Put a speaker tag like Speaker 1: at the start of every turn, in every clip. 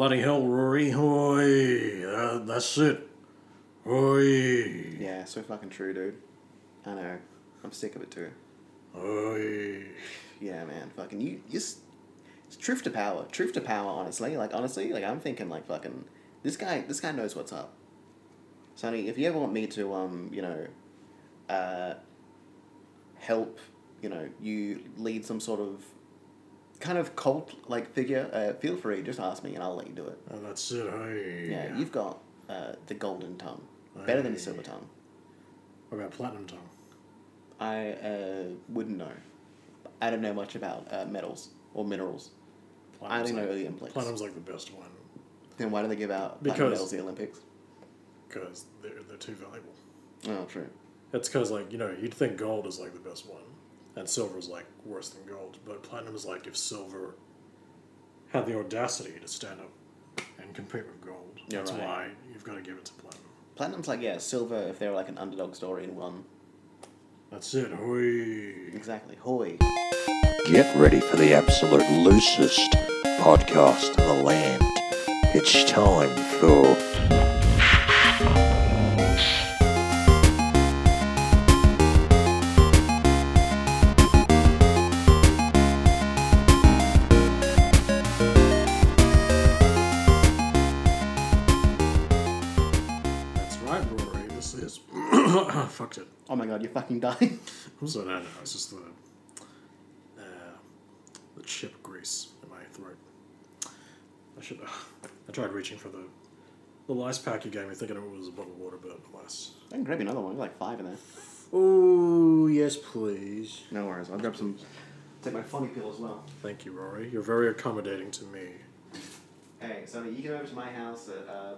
Speaker 1: bloody hell, Rory. Oi, uh, that's it. Oi,
Speaker 2: Yeah, so fucking true, dude. I know. I'm sick of it too.
Speaker 1: oi.
Speaker 2: Yeah, man. Fucking you. Just it's truth to power. Truth to power. Honestly, like honestly, like I'm thinking like fucking this guy. This guy knows what's up. Sonny, if you ever want me to, um, you know, uh, help, you know, you lead some sort of kind of cult like figure, uh, feel free. Just ask me, and I'll let you do it.
Speaker 1: Oh, that's it. Oi.
Speaker 2: Yeah, you've got uh, the golden tongue, better than the silver tongue.
Speaker 1: What about platinum tongue?
Speaker 2: I uh, wouldn't know. I don't know much about uh, metals or minerals. I only know
Speaker 1: like,
Speaker 2: the Olympics.
Speaker 1: Platinum's like the best one
Speaker 2: Then why do they give out
Speaker 1: Because-
Speaker 2: platinum medals at the Olympics?
Speaker 1: because they're they're too valuable.
Speaker 2: Oh, true.
Speaker 1: It's because like you know you'd think gold is like the best one, and silver is like worse than gold. But platinum is like if silver had the audacity to stand up and compete with gold.
Speaker 2: You're
Speaker 1: That's
Speaker 2: right.
Speaker 1: why you've got to give it to platinum.
Speaker 2: Platinum's like yeah, silver if they were like an underdog story and won.
Speaker 1: That's it. Hoi.
Speaker 2: Exactly. Hoy.
Speaker 3: Get ready for the absolute loosest podcast in the land. It's time for
Speaker 1: it.
Speaker 2: God, you're fucking dying.
Speaker 1: I'm no, no, it's just the uh, the chip grease in my throat. I should. I tried reaching for the the ice pack you gave me, thinking it was a bottle of water, but alas.
Speaker 2: I can grab you another one. There's like five in there.
Speaker 1: Oh yes, please.
Speaker 2: No worries. I'll grab some. Take my funny pill as well.
Speaker 1: Thank you, Rory. You're very accommodating to me.
Speaker 2: Hey, Sonny, you came over to my house that uh,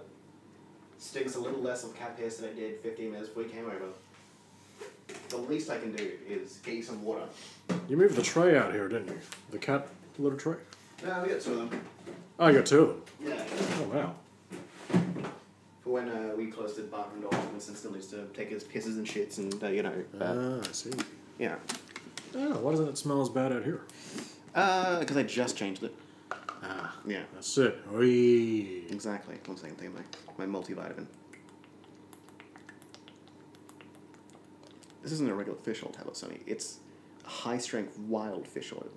Speaker 2: stinks a little less of cat piss than it did 15 minutes before you came over. The least I can do is get you some water.
Speaker 1: You moved the tray out here, didn't you? The cat litter tray.
Speaker 2: No, we got two of them.
Speaker 1: Oh, you got two of them.
Speaker 2: Yeah.
Speaker 1: Oh wow.
Speaker 2: For when uh, we closed the bathroom door, Winston still needs to take his pisses and shits and, uh, you know, uh,
Speaker 1: Ah, I see.
Speaker 2: yeah.
Speaker 1: Oh, why doesn't it smell as bad out here?
Speaker 2: Because I just changed it.
Speaker 1: Ah,
Speaker 2: Yeah.
Speaker 1: that's it. Oi.
Speaker 2: Exactly. One second, take my, my multivitamin. This isn't a regular fish oil tablet, Sonny. It's high strength wild fish oil.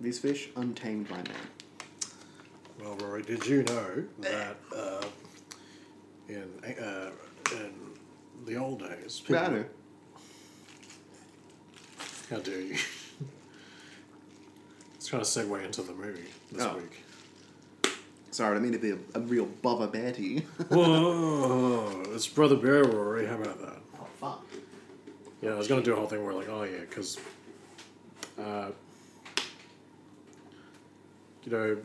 Speaker 2: These fish untamed by man.
Speaker 1: Well, Rory, did you know that uh, in uh, in the old days,
Speaker 2: I know.
Speaker 1: How dare you? It's trying to segue into the movie this
Speaker 2: Oh.
Speaker 1: week.
Speaker 2: Sorry, I mean to be a, a real bubba you.
Speaker 1: Whoa, it's Brother Bear, Rory. How about that? Yeah, I was gonna do a whole thing where like, oh yeah, because, uh, you know,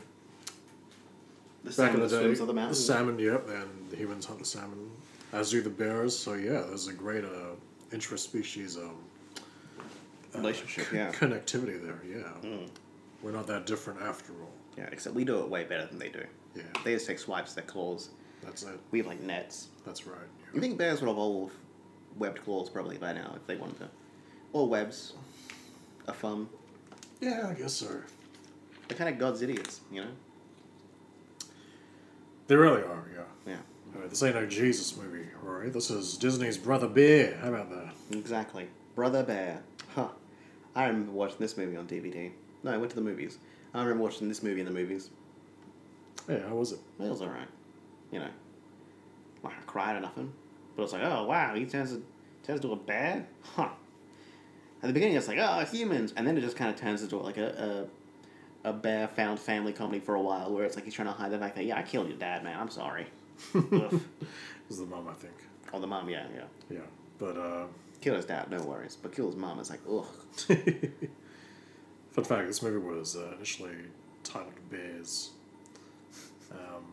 Speaker 2: The
Speaker 1: back in the day,
Speaker 2: the
Speaker 1: the salmon, yep, and the humans hunt the salmon, as do the bears. So yeah, there's a great uh, interspecies um,
Speaker 2: Relationship, yeah.
Speaker 1: connectivity there. Yeah, we're not that different after all.
Speaker 2: Yeah, except we do it way better than they do.
Speaker 1: Yeah,
Speaker 2: They just take swipes, their claws.
Speaker 1: that's it.
Speaker 2: We have like nets.
Speaker 1: That's right.
Speaker 2: You think bears would evolve webbed claws probably by now if they wanted to? Or webs. A thumb.
Speaker 1: Yeah, I guess so.
Speaker 2: They're kind of God's idiots, you know?
Speaker 1: They really are. Yeah.
Speaker 2: Yeah,
Speaker 1: Alright, this ain't no Jesus movie, Rory. This is Disney's Brother Bear. How about that?
Speaker 2: exactly. Brother Bear. Huh. I remember watching this movie on DVD. No, I went to the movies. I remember watching this movie in the movies.
Speaker 1: Yeah, how was it?
Speaker 2: It was alright. You know. Like I cried or nothing. But it's like, oh wow, he turns to, turns into a bear? Huh. At the beginning it's like, oh humans and then it just kinda turns into like a, a a bear found family comedy for a while where it's like he's trying to hide the fact that yeah, I killed your dad, man, I'm sorry.
Speaker 1: It was the mom, I think.
Speaker 2: oh the mom, yeah, yeah.
Speaker 1: Yeah, but uh,
Speaker 2: Kill his dad, no worries. But kill his mom is like, ugh.
Speaker 1: fun fact: this movie was uh, initially titled Bears. Um,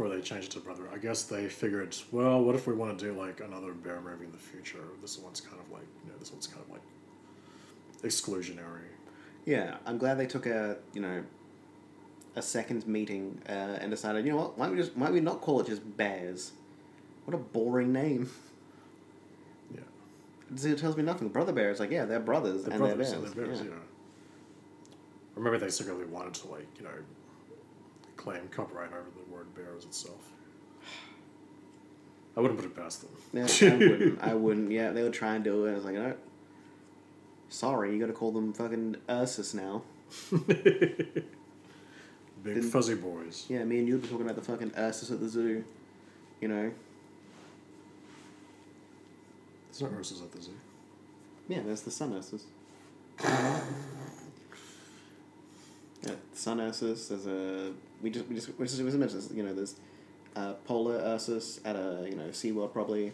Speaker 1: before they changed it to Brother, I guess they figured, well, what if we want to do like another bear movie in the future? This one's kind of like, you know, this one's kind of like exclusionary.
Speaker 2: Yeah, I'm glad they took a you know a second meeting uh, and decided, you know what, why don't we just why don't we not call it just bears? What a boring name.
Speaker 1: Yeah,
Speaker 2: It tells me nothing. Brother bear is like, yeah, they're brothers
Speaker 1: they're
Speaker 2: and
Speaker 1: brothers
Speaker 2: they're
Speaker 1: and
Speaker 2: bears.
Speaker 1: they're bears.
Speaker 2: yeah.
Speaker 1: Yeah. Remember, they secretly wanted to like, you know, claim copyright over the word bears itself. I wouldn't put it past them.
Speaker 2: Yeah, I wouldn't. I wouldn't. Yeah, they would try and do it. I was like, no. Sorry, you got to call them fucking Ursus now.
Speaker 1: Big
Speaker 2: Didn't-
Speaker 1: fuzzy boys.
Speaker 2: Yeah, me and you would be talking about the fucking Ursus at the zoo. You know.
Speaker 1: There's no Ursus at the zoo.
Speaker 2: Yeah, there's the sun Ursus. Yeah, sun Ursus. There's a we just we just we just, we just mentioned this, you know there's uh, polar Ursus at a you know SeaWorld probably.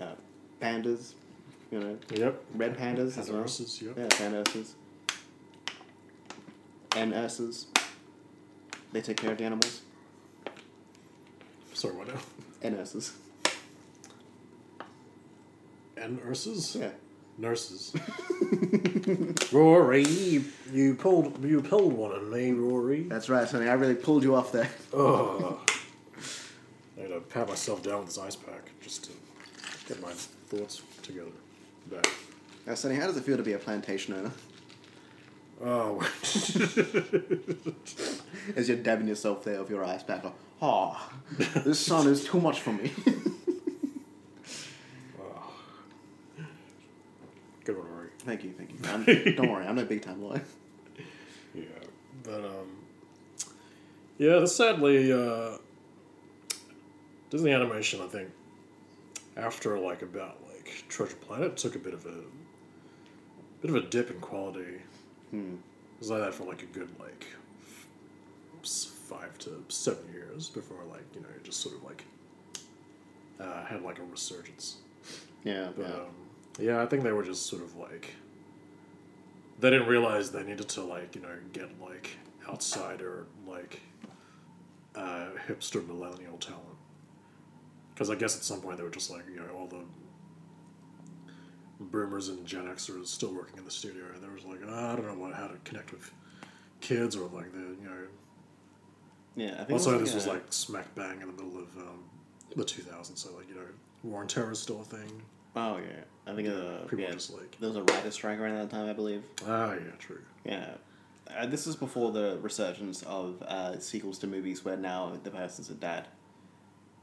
Speaker 2: Uh, pandas, you know,
Speaker 1: Yep.
Speaker 2: red pandas as well.
Speaker 1: Ursus, yep.
Speaker 2: Yeah, pan Ursus. And Ursus. They take care of the animals.
Speaker 1: Sorry, what now?
Speaker 2: And Ursus.
Speaker 1: And Ursus?
Speaker 2: Yeah.
Speaker 1: Nurses. Rory, you, pulled you pulled one on me, Rory.
Speaker 2: That's right, Sonny. I really pulled you off there.
Speaker 1: Oh. I gotta pat myself down with this ice pack just to get my thoughts together. Back.
Speaker 2: Now, Sonny, how does it feel to be a plantation owner?
Speaker 1: Oh,
Speaker 2: As you're dabbing yourself there with your ice pack, like, oh, this sun is too much for me.
Speaker 1: good one, Rory.
Speaker 2: Thank you, thank you. I'm, don't worry, I'm no big time lawyer.
Speaker 1: Yeah, but um, yeah. This sadly, uh, Disney Animation. I think after like about like Treasure Planet took a bit of a bit of a dip in quality.
Speaker 2: Hmm.
Speaker 1: It was like that for like a good like five to seven years before like you know it just sort of like uh, had like a resurgence.
Speaker 2: Yeah,
Speaker 1: But
Speaker 2: yeah.
Speaker 1: um, yeah, I think they were just sort of like they didn't realize they needed to like you know get like outsider like uh, hipster millennial talent because I guess at some point they were just like you know all the boomers and Gen Xers still working in the studio and they was like "Ah, I don't know what how to connect with kids or like the you know
Speaker 2: yeah, I think
Speaker 1: also
Speaker 2: it
Speaker 1: this was
Speaker 2: a-
Speaker 1: like smack bang in the middle of um, the 2000s so like you know war and terror is still a thing
Speaker 2: Oh, yeah. I think uh,
Speaker 1: people
Speaker 2: yeah,
Speaker 1: just like
Speaker 2: there was a writer strike around that time, I believe.
Speaker 1: ah yeah true
Speaker 2: Yeah. Uh, this is before the resurgence of uh, sequels to movies where now the person's a dad.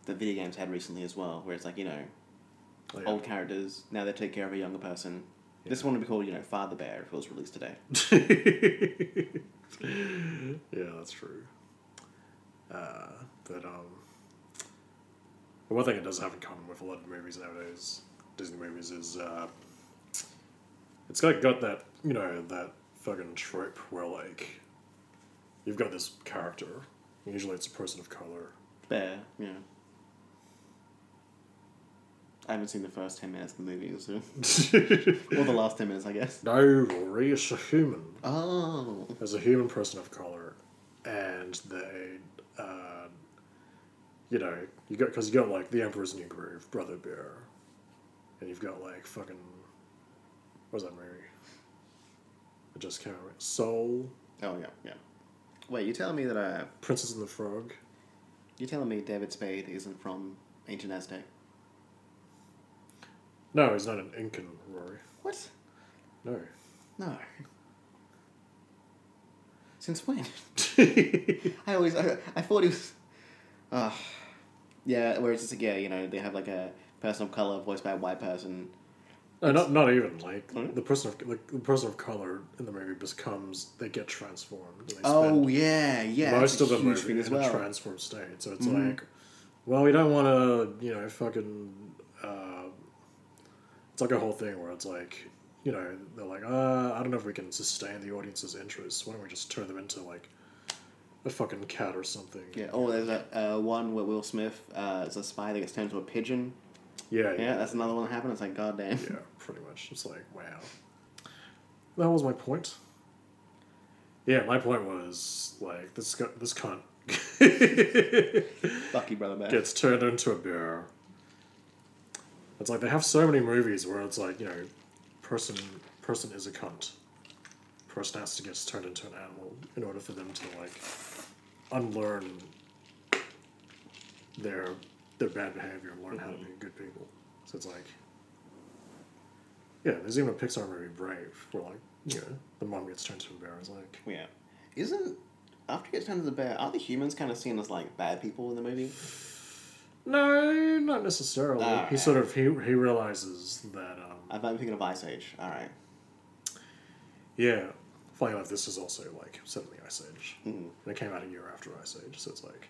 Speaker 2: The video games had recently as well, where it's like, you know,
Speaker 1: Oh, yeah.
Speaker 2: old characters, now they take care of a younger person. This one would be called, you know, Father Bear if it was released today.
Speaker 1: yeah, that's true. Uh, but um, one thing it does have in common with a lot of movies nowadays, Disney movies, is uh, it's got got that you know that fucking trope where like you've got this character. Usually, it's a person of color.
Speaker 2: Bear, yeah. I haven't seen the first 10 minutes of the movie, so. or the last 10 minutes, I guess.
Speaker 1: no, Rory, it's a human.
Speaker 2: Oh.
Speaker 1: as a human person of color, and they, uh, you know, you got because you got like the Emperor's New Groove, Brother Bear, and you've got like fucking, what was that movie? I just can't remember. Soul,
Speaker 2: Oh, yeah, yeah. Wait, you're telling me that, uh,
Speaker 1: Princess and the Frog.
Speaker 2: you're telling me David Spade isn't from Ancient Aztec?
Speaker 1: No, he's not an Incan, Rory.
Speaker 2: What?
Speaker 1: No.
Speaker 2: No. Since when? I always, I, I thought he was. Uh, yeah, whereas it's like, yeah, you know, they have like a person of color voiced by a white person.
Speaker 1: No, not not even like
Speaker 2: Hmm?
Speaker 1: the person of like the person of color in the movie becomes they get transformed. they
Speaker 2: Oh, yeah, yeah.
Speaker 1: most of the movie in a transformed state. So it's
Speaker 2: Mhm.
Speaker 1: like, well, we don't want to, you know, fucking. Uh, it's like a whole thing where it's like, you know, they're like, uh, I don't know if we can sustain the audience's interest. Why don't we just turn them into like a fucking cat or something?
Speaker 2: Yeah, oh, there's that uh, one where Will Smith uh, is a spy that gets turned into a pigeon.
Speaker 1: Yeah,
Speaker 2: Yeah, that's another one that happened. It's like, goddamn.
Speaker 1: yeah, pretty much. It's like, wow. That was my point. Yeah, my point was like this. gu- This cunt
Speaker 2: Fuck you, brother Man.
Speaker 1: gets turned into a bear. It's like they have so many movies where it's like you know, person person is a cunt. Person has to get turned into an animal in order for them to like unlearn their their bad behavior and learn how to be good people. So it's like, yeah, there's even a Pixar movie, Brave, where like you know the mom gets turned into a bear. It's like,
Speaker 2: Yeah. Isn't after he gets turned into the bear, aren't the humans kind of seen as like bad people in the movie?
Speaker 1: No, not necessarily. he sort of he he realizes that um,
Speaker 2: I'm thinking of Ice Age. All right.
Speaker 1: yeah, funny enough, this is also like set in the Ice Age,
Speaker 2: Mhm.
Speaker 1: and it came out a year after Ice Age, so it's like,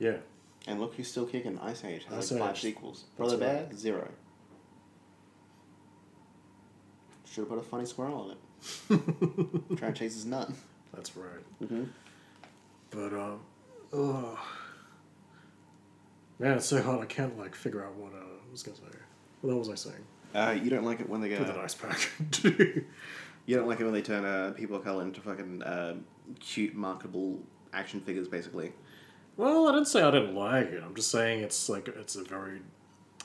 Speaker 1: yeah,
Speaker 2: And look who's still kicking. Ice Age has
Speaker 1: Ice
Speaker 2: like five
Speaker 1: Age.
Speaker 2: sequels. Brother
Speaker 1: right.
Speaker 2: Bear, zero. Should have put a funny squirrel on it. Try to chase his nut.
Speaker 1: that's right.
Speaker 2: Mm-hmm.
Speaker 1: But um, ugh. man, it's so hard. I can't like figure out what uh, I was gonna say. What was I saying?
Speaker 2: Uh, you don't like it when they go.
Speaker 1: an ice pack.
Speaker 2: You don't like it when they turn uh, people of color into fucking uh, cute, marketable action figures, basically.
Speaker 1: Well, I didn't say I didn't like it. I'm just saying it's like it's a very,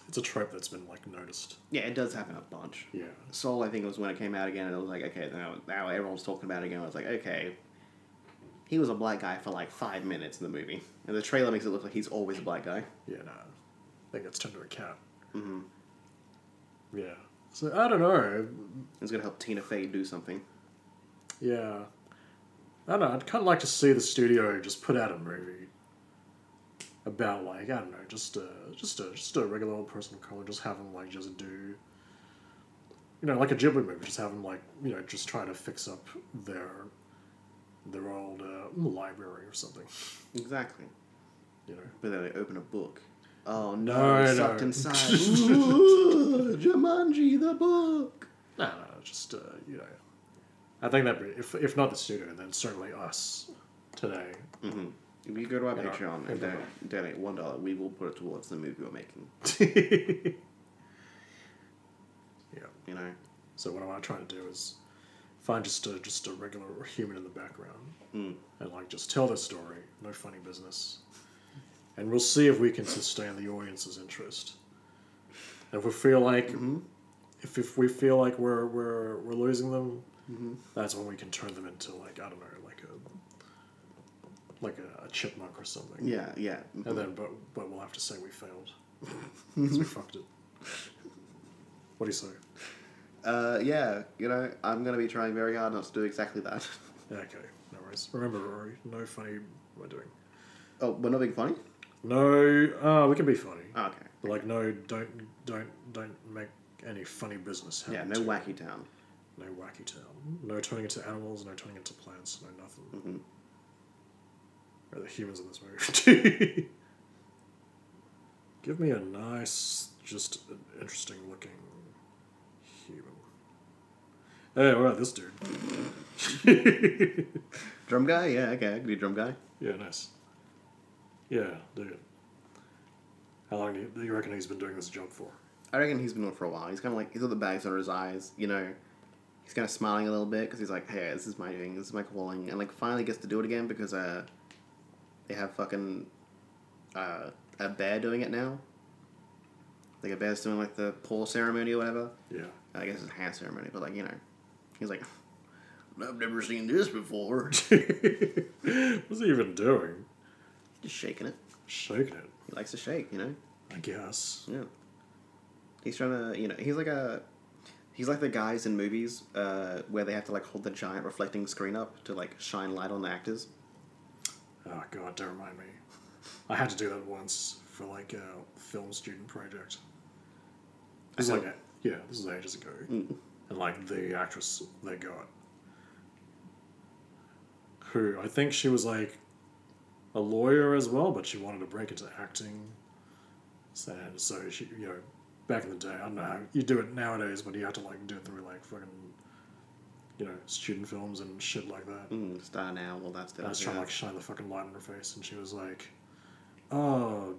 Speaker 1: it's a trope that's been like noticed.
Speaker 2: Yeah, it does happen a bunch.
Speaker 1: Yeah.
Speaker 2: Soul, I think, it was when it came out again, and it was like, okay, now, now everyone's talking about it again. I was like, okay, he was a black guy for like five minutes in the movie, and the trailer makes it look like he's always a black guy.
Speaker 1: Yeah, no. I think it's turned to a cat.
Speaker 2: Mm-hmm.
Speaker 1: Yeah. So I don't know.
Speaker 2: It's gonna help Tina Fey do something.
Speaker 1: Yeah. I don't know. I'd kind of like to see the studio just put out a movie about like I don't know, just a just a just a regular old person of color. Just have them like just do, you know, like a Ghibli movie. Just have them like you know just try to fix up their their old uh, library or something.
Speaker 2: Exactly.
Speaker 1: You know.
Speaker 2: But then they open a book. Oh no,
Speaker 1: No,
Speaker 2: it's
Speaker 1: no.
Speaker 2: sucked inside. Ooh, Jumanji, the book.
Speaker 1: No, no, just uh, you know. I think that if if not the studio, then certainly us today.
Speaker 2: Mm-hmm. If you go to our Patreon and
Speaker 1: yeah.
Speaker 2: donate, one dollar, we will put it towards the movie we're making.
Speaker 1: yeah.
Speaker 2: You know.
Speaker 1: So what I want to try to do is find just a just a regular human in the background
Speaker 2: Mm.
Speaker 1: and like just tell the story, no funny business, and we'll see if we can sustain the audience's interest. And if we feel like
Speaker 2: Mm-hmm.
Speaker 1: if, if we feel like we're we're we're losing them,
Speaker 2: Mm-hmm.
Speaker 1: that's when we can turn them into like I don't know like like a, a chipmunk or something.
Speaker 2: Yeah, yeah.
Speaker 1: And then but but we'll have to say we failed because we fucked it. What do you say?
Speaker 2: Uh, yeah, you know, I'm gonna be trying very hard not to do exactly that.
Speaker 1: Yeah, okay, no worries. Remember, Rory, no funny. What we're doing?
Speaker 2: oh, we're not being funny.
Speaker 1: No, uh, we can be funny,
Speaker 2: Oh, okay.
Speaker 1: but like, no, don't, don't, don't make any funny business happen.
Speaker 2: Yeah, no
Speaker 1: to-
Speaker 2: wacky town.
Speaker 1: no wacky town, no turning into animals, no turning into plants, no nothing.
Speaker 2: Mm-hmm.
Speaker 1: Or the humans in this movie. Give me a nice, just interesting looking human. Hey, what about this dude?
Speaker 2: Drum guy? Yeah, okay, I can do drum guy.
Speaker 1: Yeah, nice. Yeah, dude. How long do you, do you reckon he's been doing this job for?
Speaker 2: I reckon he's been doing it for a while. He's kind of like he's got the bags under his eyes, you know. He's kind of smiling a little bit because he's like, "Hey, this is my thing. This is my calling," and like finally gets to do it again because uh, they have fucking uh, a bear doing it now. Like a bear's doing like the paw ceremony or whatever.
Speaker 1: Yeah.
Speaker 2: I guess it's a hand ceremony, but like you know, he's like, "I've never seen this before."
Speaker 1: What's he even doing?
Speaker 2: Just shaking it.
Speaker 1: Shaking it,
Speaker 2: He likes to shake, you know.
Speaker 1: I guess.
Speaker 2: Yeah. He's trying to, you know, he's like a, he's like the guys in movies uh, where they have to like hold the giant reflecting screen up to like shine light on the actors.
Speaker 1: Oh god, don't remind me. I had to do that once for like a film student project. Is like a, yeah, this is ages ago,
Speaker 2: Mm.
Speaker 1: and like the actress they got, who I think she was like a lawyer as well, but she wanted to break into acting. So, so she, you know, back in the day, I don't know how you do it nowadays, but you have to like do it through like fucking, you know, student films and shit like that.
Speaker 2: Mm, StarNow, all that stuff.
Speaker 1: I was trying to like shine the fucking light in her face, and she was like, "Oh,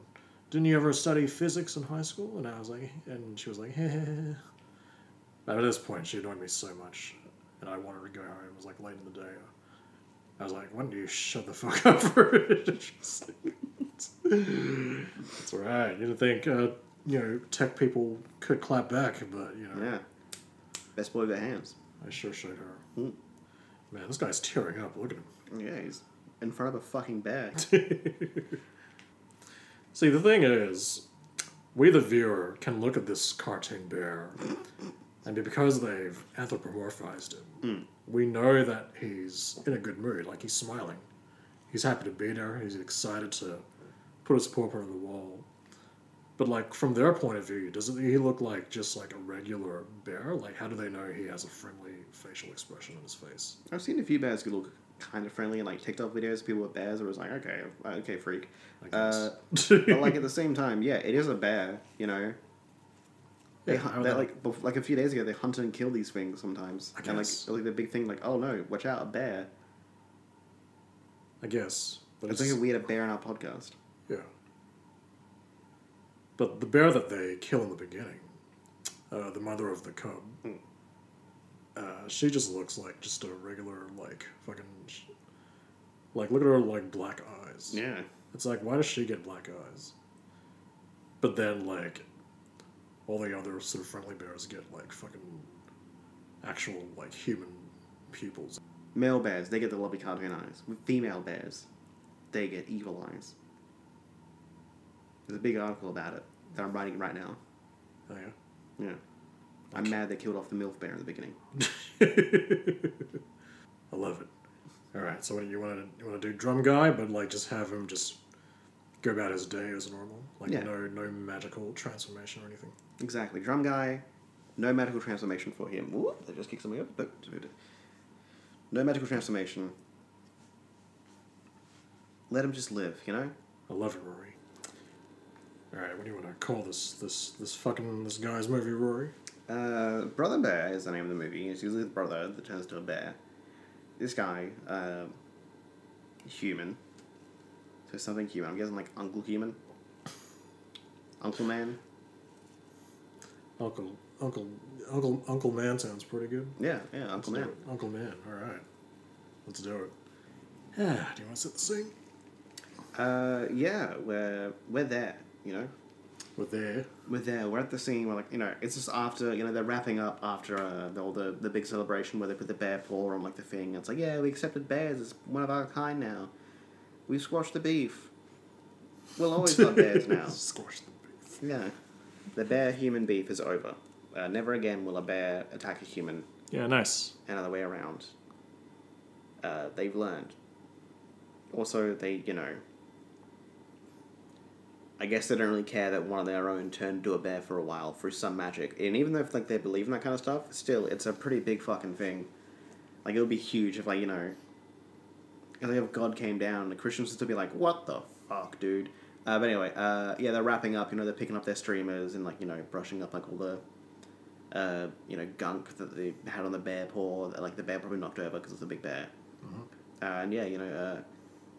Speaker 1: didn't you ever study physics in high school?" And I was like, and she was like, "Heh heh heh." At this point, she annoyed me so much, and I wanted to go home. It was like late in the day. I was like, "Why don't you shut the fuck up for it?" It's all right. You didn't think uh, you know tech people could clap back, but you know,
Speaker 2: Yeah. Best boy got hands.
Speaker 1: I sure showed her.
Speaker 2: Mm.
Speaker 1: Man, this guy's tearing up. Look at him.
Speaker 2: Yeah, he's in front of a fucking bear.
Speaker 1: See, the thing is, we the viewer can look at this cartoon bear, and because they've anthropomorphized him, we know that he's in a good mood. Like he's smiling. He's happy to be there. He's excited to put his paw on the wall. But like from their point of view, doesn't he look like just like a regular bear? Like how do they know he has a friendly facial expression on his face?
Speaker 2: I've seen a few bears who look kind of friendly in like TikTok videos. People with bears, where it's like, okay, okay, freak.
Speaker 1: I
Speaker 2: Uh, but like at the same time, yeah, it is a bear. You know, they
Speaker 1: Yeah,
Speaker 2: hunt, they're like like a few days ago they hunted and killed these things sometimes,
Speaker 1: I
Speaker 2: and like
Speaker 1: guess.
Speaker 2: like the big thing like oh no, watch out, a bear.
Speaker 1: I guess. But
Speaker 2: It's like we had a bear in our podcast.
Speaker 1: Yeah. But the bear that they kill in the beginning, uh, the mother of the cub,
Speaker 2: Hmm.
Speaker 1: uh, she just looks like just a regular, like, fucking. sh- Like, look at her, like, black eyes.
Speaker 2: Yeah,
Speaker 1: It's like, why does she get black eyes? But then, like, all the other sort of friendly bears get, like, fucking actual, like, human pupils.
Speaker 2: male bears they get the lovely cartoon eyes. With female bears, they get evil eyes. There's a big article about it that I'm writing right now.
Speaker 1: Oh, yeah?
Speaker 2: Yeah, I'm mad they killed off the milf bear in the beginning.
Speaker 1: I love it. All right, so what do you want to you want to do drum guy, but like just have him just go about his day as normal, like
Speaker 2: Yeah.
Speaker 1: no no magical transformation or anything.
Speaker 2: Exactly. Drum guy, no magical transformation for him. Whoop, that just kicked something up. No magical transformation. Let him just live, you know?
Speaker 1: I love it, Rory. All right, what do you want to call this this this fucking this guy's movie, Rory?
Speaker 2: Uh, Brother Bear is the name of the movie. It's usually the brother that turns to a bear. This guy, uh, human. So something human. I'm guessing like Uncle Human. Uncle Man.
Speaker 1: Uncle Uncle Uncle Uncle Man sounds pretty good.
Speaker 2: Yeah, yeah, Uncle
Speaker 1: Let's
Speaker 2: Man.
Speaker 1: Uncle Man. All right, let's do it. Yeah, do you want to set the scene?
Speaker 2: Uh, yeah, we're we're there. You know,
Speaker 1: We're there.
Speaker 2: we're there. We're at the scene where, like, you know, it's just after, you know, they're wrapping up after uh, the, all the the big celebration where they put the bear paw on like the thing. It's like, yeah, we accepted bears. It's one of our kind now. We squashed the beef. We'll always love bears now.
Speaker 1: Squash the beef.
Speaker 2: Yeah, the bear human beef is over. Uh, never again will a bear attack a human.
Speaker 1: Yeah, nice.
Speaker 2: Another way around. Uh, they've learned. Also, they, you know, I guess they don't really care that one of their own turned into a bear for a while through some magic. And even though if, like they believe in that kind of stuff, still, it's a pretty big fucking thing. Like it would be huge if, like, you know, if like, if God came down, the Christians would still be like, "What the fuck, dude." Uh, but anyway, uh, yeah, they're wrapping up. You know, they're picking up their streamers and like you know brushing up like all the uh, you know, gunk that they had on the bear paw, that, like the bear probably knocked over because it's a big bear. Uh, and yeah, you know, uh,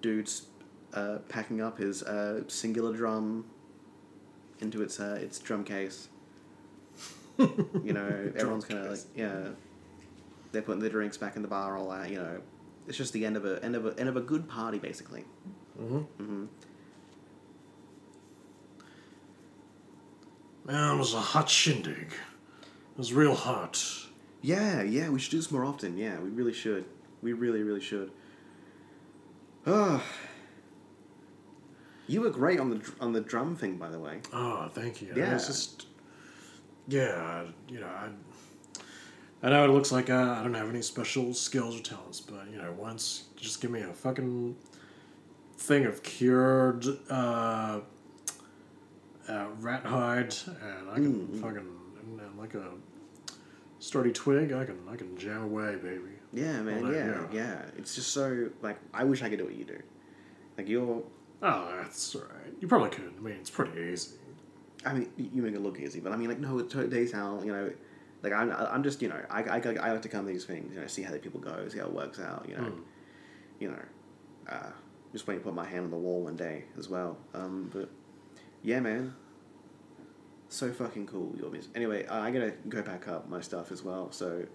Speaker 2: dude's uh, packing up his uh, singular drum into its uh, its drum case. you know, everyone's kind of like, yeah, they're putting their drinks back in the bar, all that. You know, it's just the end of a end of a end of a good party, basically.
Speaker 1: Mm-hmm.
Speaker 2: hmm
Speaker 1: Man, it was a hot shindig. It was real hot.
Speaker 2: Yeah, yeah, we should do this more often. Yeah, we really should. We really, really should. Ah. You were great on the on the drum thing, by the way.
Speaker 1: Oh, thank you.
Speaker 2: Yeah.
Speaker 1: It's just, yeah, you know, I, I know it looks like uh, I don't have any special skills or talents, but you know, once just give me a fucking thing of cured uh, uh, rat hide, and I can
Speaker 2: Mm.
Speaker 1: fucking and, and like a sturdy twig, I can I can jam away, baby.
Speaker 2: Yeah, man.
Speaker 1: Well,
Speaker 2: yeah,
Speaker 1: yeah.
Speaker 2: yeah. It's just so like I wish I could do what you do. Like you're.
Speaker 1: Oh, that's right. You probably could. I mean, it's pretty easy.
Speaker 2: I mean, you make it look easy, but I mean, like no, today's how you know. Like I'm, I'm just you know, I, I, I like to come to these things, you know, see how the people go, see how it works out, you know,
Speaker 1: Mm.
Speaker 2: you know, uh, just waiting to put my hand on the wall one day as well. Um, but yeah, man, so fucking cool your music. Anyway, I gotta go back up my stuff as well. So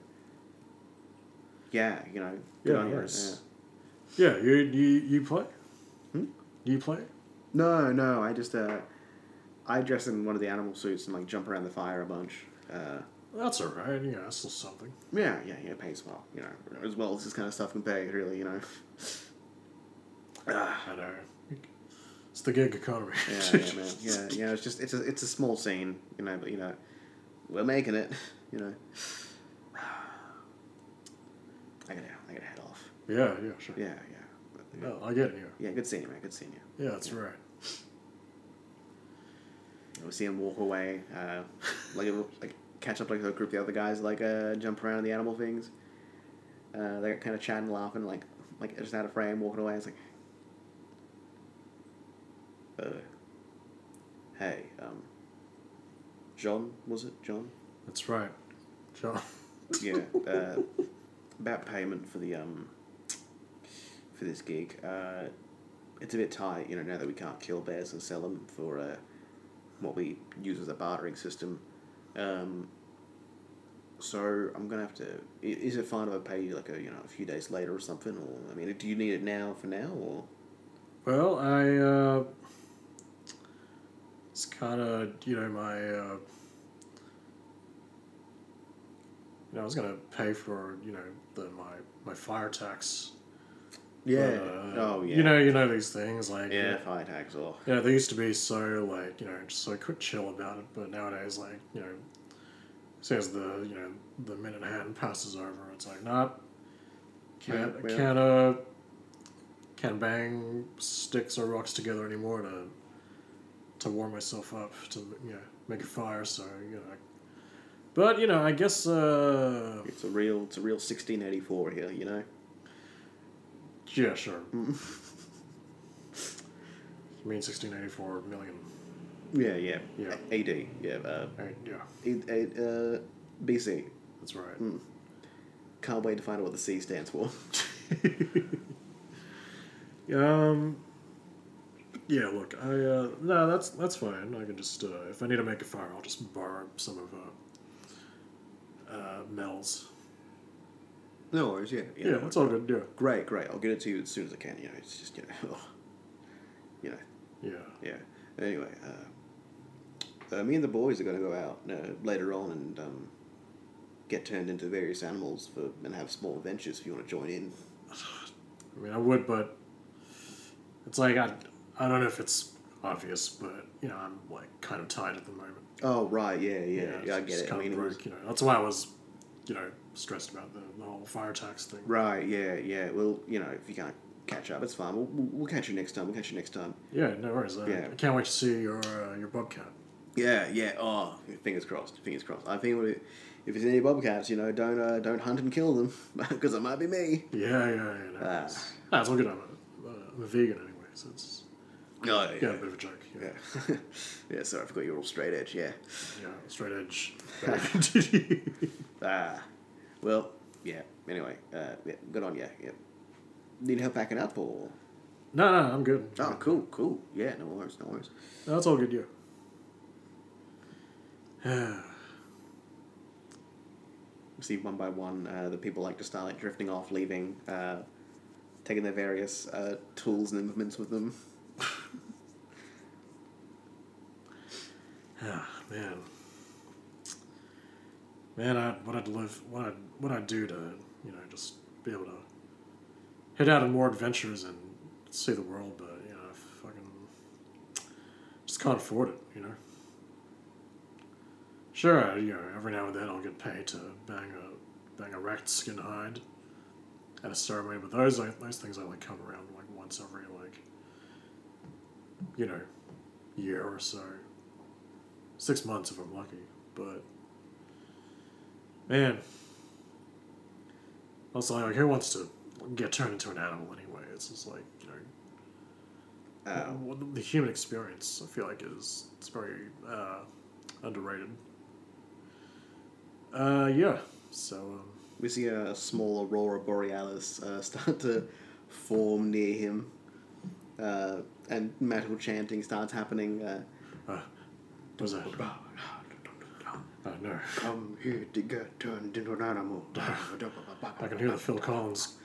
Speaker 2: yeah, you know, good
Speaker 1: Yeah,
Speaker 2: on
Speaker 1: nice.
Speaker 2: Yeah.
Speaker 1: Yeah, you you you play.
Speaker 2: Hmm?
Speaker 1: You play.
Speaker 2: No, no, I just uh, I dress in one of the animal suits and like jump around the fire a bunch. Uh,
Speaker 1: That's all right. Yeah, that's still something.
Speaker 2: yeah, yeah, yeah, it pays well, you know, as well as this kind of stuff can pay, really, you know. Ah,
Speaker 1: I know. It's the gig economy.
Speaker 2: yeah, yeah, man, yeah, yeah. It's just it's a it's a small scene, you know, but you know, we're making it, you know. I gotta, I gotta head off.
Speaker 1: Yeah, yeah, sure.
Speaker 2: Yeah, yeah.
Speaker 1: No, I get it. Yeah,
Speaker 2: yeah, good seeing you, man. Good seeing you.
Speaker 1: yeah, that's right.
Speaker 2: We see him walk away, uh, like like catch up like a group of the other guys, like uh, jump around in the animal things. Uh, they're kind of chatting, laughing, like like just out of frame, walking away. It's like, uh, hey, um, John was it John?
Speaker 1: That's right, John.
Speaker 2: Yeah, uh, about payment for the um for this gig. Uh, it's a bit tight, you know, now that we can't kill bears and sell them for uh, what we use as a bartering system. Um, so I'm gonna have to. Is it fine if I pay you like a you know a few days later or something? Or I mean, do you need it now for now or?
Speaker 1: Well, I uh, it's kind of you know my uh, you know I was gonna pay for you know the my my fire tax.
Speaker 2: Yeah.
Speaker 1: but, uh,
Speaker 2: oh yeah.
Speaker 1: You know, you know these things like
Speaker 2: Yeah, fire tax or.
Speaker 1: Yeah, they used to be so like you know just so quick chill about it, but nowadays like you know, as soon as the you know the minute hand passes over, it's like not can't
Speaker 2: Yeah, yeah.
Speaker 1: can't uh can't bang sticks or rocks together anymore to to warm myself up to you know make a fire. So you know, but you know I guess uh
Speaker 2: It's a real, it's a real sixteen eighty four here, you know.
Speaker 1: Yeah sure. you mean sixteen eighty four million?
Speaker 2: Yeah, yeah.
Speaker 1: Yeah.
Speaker 2: AD, yeah. Uh,
Speaker 1: Right, yeah,
Speaker 2: A- A- uh, BC.
Speaker 1: that's right.
Speaker 2: Can't wait to find out what the C stands for.
Speaker 1: Um. Yeah, look, I uh, no, that's that's fine. I can just uh, if I need to make a fire, I'll just borrow some of uh, uh, Mel's.
Speaker 2: No worries, yeah.
Speaker 1: Yeah, that's all good. Yeah,
Speaker 2: Great, great. I'll get it to you as soon as I can. You know, it's just you know, you know,
Speaker 1: yeah.
Speaker 2: yeah. Anyway, uh, uh, me and the boys are going to go out uh, later on and um, get turned into various animals for and have small adventures. If you want to join in,
Speaker 1: I mean, I would, but it's like I, I don't know if it's obvious, but you know, I'm like kind of tied at the moment.
Speaker 2: oh right, yeah, yeah, yeah. I
Speaker 1: it's
Speaker 2: get
Speaker 1: just
Speaker 2: it. I
Speaker 1: kind
Speaker 2: mean,
Speaker 1: of
Speaker 2: it was,
Speaker 1: broke, you know, that's why I was, you know, stressed about the, the whole fire tax thing.
Speaker 2: right, yeah, yeah. Well, you know, if you can't catch up, it's fine. We'll, we'll, we'll catch you next time. We'll catch you next time.
Speaker 1: Yeah, no worries. Uh,
Speaker 2: Yeah.
Speaker 1: I can't wait to see your uh, your bobcat.
Speaker 2: Yeah, yeah. Oh, fingers crossed. Fingers crossed. I think if if there's any bobcats, you know, don't uh, don't hunt and kill them because it might be me.
Speaker 1: Yeah, yeah, yeah. No,
Speaker 2: Ah.
Speaker 1: it's, ah, it's all good. I'm a, uh, I'm a vegan anyway, so it's
Speaker 2: Oh
Speaker 1: yeah,
Speaker 2: yeah,
Speaker 1: a bit of a joke. Yeah,
Speaker 2: yeah. yeah. Sorry, I forgot you're all straight edge. Yeah.
Speaker 1: yeah, straight edge.
Speaker 2: Ah, well, yeah. Anyway, uh, yeah, good on you. Yeah. Need help backing up or?
Speaker 1: no, no, I'm good.
Speaker 2: Oh, cool, cool. Yeah, no worries, no worries.
Speaker 1: No, that's all good. Yeah.
Speaker 2: See one by one, uh, the people like to start like drifting off, leaving, uh, taking their various uh, tools and implements with them.
Speaker 1: Ah, man. Man, I what I'd live, what I'd what I'd do to you know just be able to head out on more adventures and see the world, but you know, I fucking just can't afford it. You know. Sure, you know, every now and then I'll get paid to bang a bang a wrecked skin hide at a ceremony, but those like, those things only come around like once every like you know year or so six months if I'm lucky. But man, also like who wants to get turned into an animal anyway? It's just like you know,
Speaker 2: Uh,
Speaker 1: well, the- human experience. I feel like is it's very uh, underrated. Uh, yeah. So um,
Speaker 2: we see a small aurora borealis uh, start to form near him, uh, and metal chanting starts happening. Uh,
Speaker 1: uh, what was that? Oh no!
Speaker 2: Come here to get turned into an animal.
Speaker 1: I can hear the Phil Collins.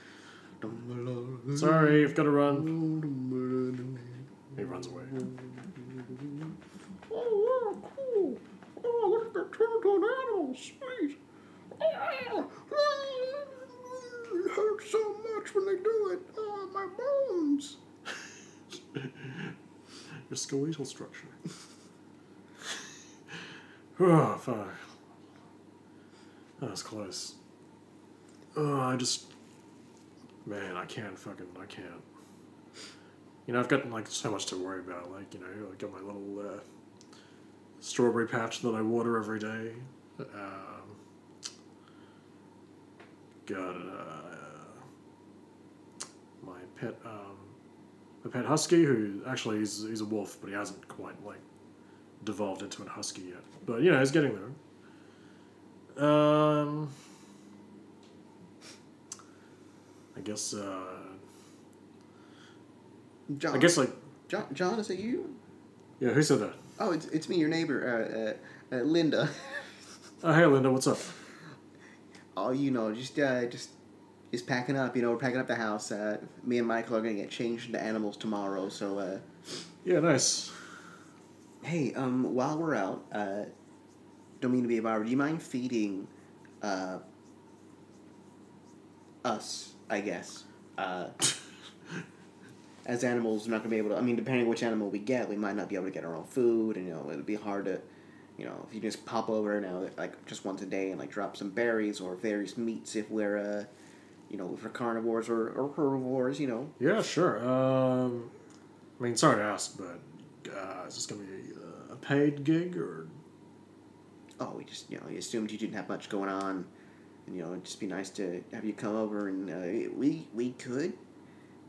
Speaker 1: Sorry, I've got to run. He runs away.
Speaker 2: Oh, yeah, cool. Oh, look at the turn into an animal. Sweet. Oh, it hurts so much when they do it. Oh, my bones.
Speaker 1: Your skeletal structure. Oh, fuck. That was close. Oh, I just. man, I can't fucking, I can't. You know, I've got like so much to worry about. Like, you know, I got my little uh, strawberry patch that I water every day. Um, got uh, my pet, um, pet husky, who actually he's he's a wolf, but he hasn't quite like devolved into a husky yet. But you know, he's getting there. Um, I guess. Uh,
Speaker 2: John,
Speaker 1: I guess like
Speaker 2: John, John, is it you?
Speaker 1: yeah. Who said that?
Speaker 2: Oh, it's, it's me, your neighbor, uh, uh, uh, Linda.
Speaker 1: Oh hey Linda, what's up?
Speaker 2: oh, you know, just uh, just just packing up. You know, we're packing up the house. Uh, me and Michael are gonna get changed into animals tomorrow. So, uh,
Speaker 1: Yeah, nice.
Speaker 2: Hey, um, while we're out, uh, don't mean to be a bother. Do you mind feeding, uh, us? I guess. Uh, as animals, we're not gonna be able to. I mean, depending on which animal we get, we might not be able to get our own food, and you know, it'd be hard to. You know, if you just pop over now, like just once a day, and like drop some berries or various meats, if we're, uh, you know, if we're carnivores or, or herbivores, you know.
Speaker 1: Yeah, sure. Um, I mean, sorry to ask, but uh, is this gonna be paid gig or?
Speaker 2: Oh, we just you know, we assumed you didn't have much going on, and you know, it'd just be nice to have you come over, and uh, we we could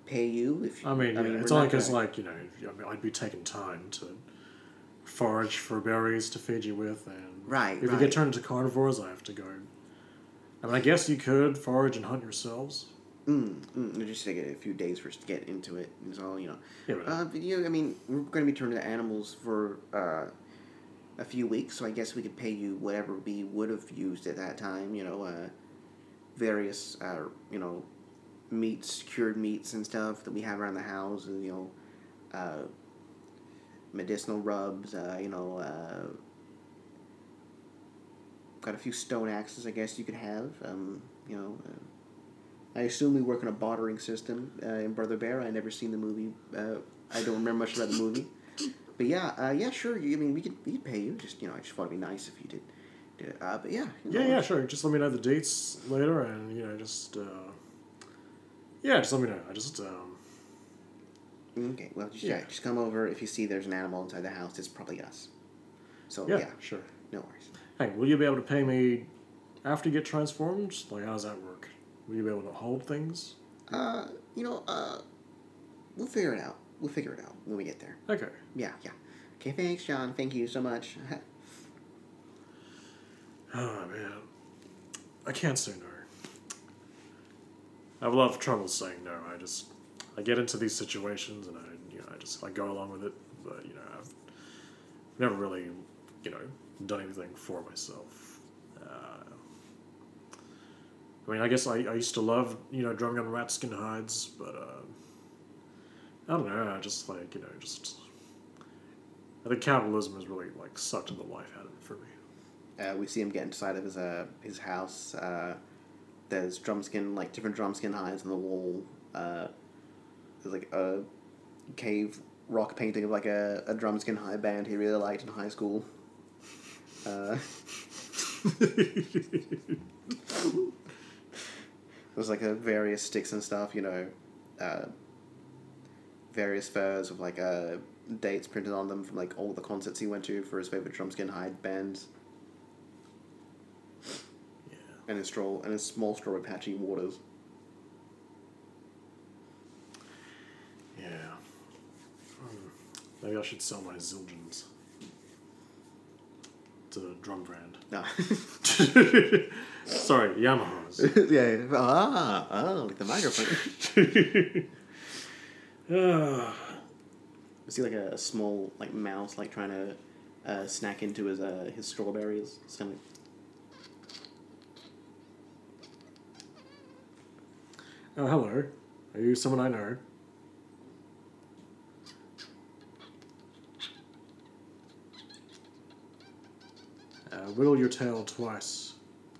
Speaker 2: pay you if.
Speaker 1: You, I mean, yeah, it's only because like you know, I mean, I'd be taking time to forage for berries to feed you with, and
Speaker 2: Right,
Speaker 1: if you get turned into carnivores, I have to go. I mean, I guess you could forage and hunt yourselves.
Speaker 2: Mm, mm, it'll just take a few days for us to get into it. it. Is all you know.
Speaker 1: Yeah, but
Speaker 2: Uh, but you, I mean, we're going to be turning to animals for uh, a few weeks, so I guess we could pay you whatever we would have used at that time. You know, uh, various, uh, you know, meats, cured meats and stuff that we have around the house. and, You know, uh, medicinal rubs. Uh, you know, uh, got a few stone axes. I guess you could have. Um, you know. I assume we work on a bartering system uh, in Brother Bear. I never seen the movie. Uh, I don't remember much about the movie. But yeah, uh, yeah, sure. I mean, we could we could pay you. Just you know, I just thought it'd be nice if you did. did it. Uh, but yeah. you
Speaker 1: Yeah, yeah, sure. Just let me know the dates later, and you know, just uh, yeah, just let me know. I just um,
Speaker 2: Okay. Well, just yeah.
Speaker 1: Yeah.
Speaker 2: just come over. If you see there's an animal inside the house, it's probably us. So
Speaker 1: yeah,
Speaker 2: yeah,
Speaker 1: sure.
Speaker 2: no worries.
Speaker 1: Hey, will you be able to pay me after you get transformed? Like, how does that work? Will you be able to hold things?
Speaker 2: Uh, you know, uh, we'll figure it out. We'll figure it out when we get there.
Speaker 1: Okay.
Speaker 2: Yeah, yeah. Okay, thanks, John. Thank you so much.
Speaker 1: Oh man, I can't say no. I have a lot of trouble saying no. I just I get into these situations and I you know I just I go along with it, but you know I've never really you know done anything for myself. Uh, I mean, I guess I, I used to love you know drumming on rat skin hides, but uh, I don't know. I just like you know just I think capitalism has really like sucked the life out of it for me.
Speaker 2: uh, we see him get inside of his uh, his house. Uh, there's drum skin, like different drum skin hides on the wall. Uh, there's like a cave rock painting of like a, a drum skin high band he really liked in high school. Uh, there's like a various sticks and stuff, you know, uh, various furs with like uh, dates printed on them from like all the concerts he went to for his favorite drum skin hide bands
Speaker 1: Yeah.
Speaker 2: and his straw and his small strawberry patchy waters.
Speaker 1: Yeah. Hmm. Maybe I should sell my Zildjians. It's a drum brand.
Speaker 2: No.
Speaker 1: Sorry, Yamaha's.
Speaker 2: yeah. Ah, oh, like the microphone.
Speaker 1: Ah,
Speaker 2: I see like a, a small like mouse like trying to uh, snack into his uh, his strawberries. It's kind of
Speaker 1: oh, hello. Are you someone I know? Uh, will your tail twice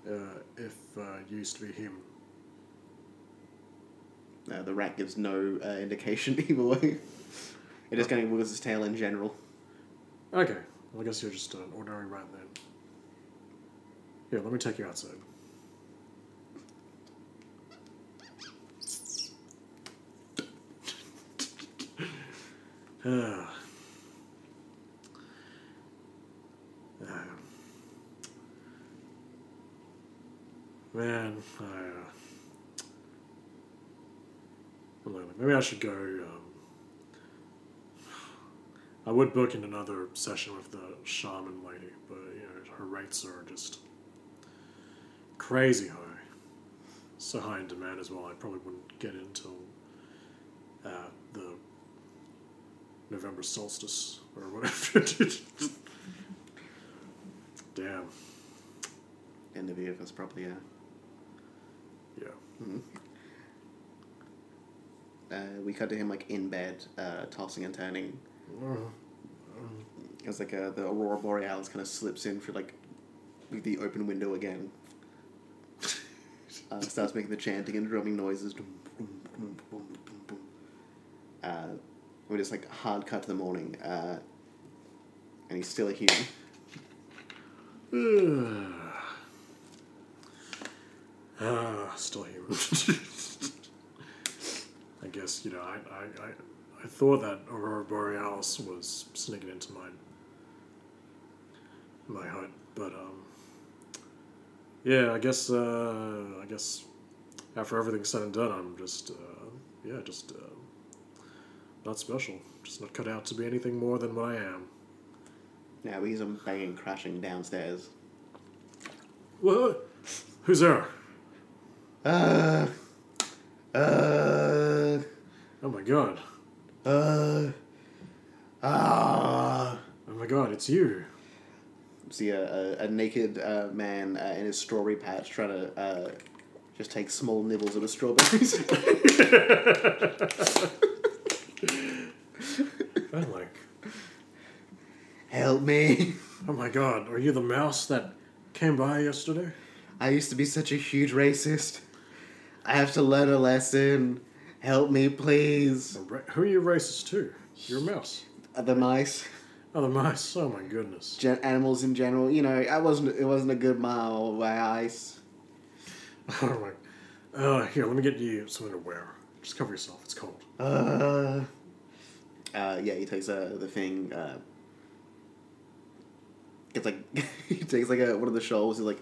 Speaker 1: uh, if uh, used to be him.
Speaker 2: Uh, the rat gives no uh, indication either way. It is going to of its tail in general.
Speaker 1: Okay, well, I guess you're just an ordinary rat then. Here, let me take you outside. Ah. Man, I, uh, maybe I should go. Um, I would book in another session with the shaman lady, but you know her rates are just crazy high. So high in demand as well. I probably wouldn't get in until uh, the November solstice or whatever. Damn.
Speaker 2: End of the year probably yeah.
Speaker 1: Yeah.
Speaker 2: Uh, we cut to him like in bed, uh, tossing and turning. It's like uh, the aurora borealis kind of slips in through like the open window again. uh, starts making the chanting and drumming noises. Uh, we just like hard cut to the morning, uh, and he's still a human.
Speaker 1: Ah, still human. I guess you know I, I, I, I thought that aurora borealis was sneaking into my my hut, but um, yeah, I guess uh, I guess after everything's said and done, I'm just uh, yeah, just uh, not special, just not cut out to be anything more than what I am.
Speaker 2: Yeah, we hear some banging, crashing downstairs.
Speaker 1: What? Who's there?
Speaker 2: Uh, uh,
Speaker 1: Oh my god!
Speaker 2: uh, ah.
Speaker 1: Oh my god! It's you!
Speaker 2: See a, a, a naked uh, man uh, in his strawberry patch trying to uh, just take small nibbles of the strawberries.
Speaker 1: I'm like,
Speaker 2: Help me.
Speaker 1: oh my god! Are you the mouse that came by yesterday?
Speaker 2: I used to be such a huge racist. I have to learn a lesson. Help me, please.
Speaker 1: Who are you racist to? You're a mouse.
Speaker 2: The mice,
Speaker 1: Oh, the mice! Oh my goodness!
Speaker 2: gen- animals in general. You know, I wasn't. It wasn't a good mile away. Ice.
Speaker 1: Oh my. Uh, here, let me get you something to wear. Just cover yourself. It's cold.
Speaker 2: Uh, uh, yeah, he takes uh, the thing. Uh, gets like he takes like a one of the shawls. He like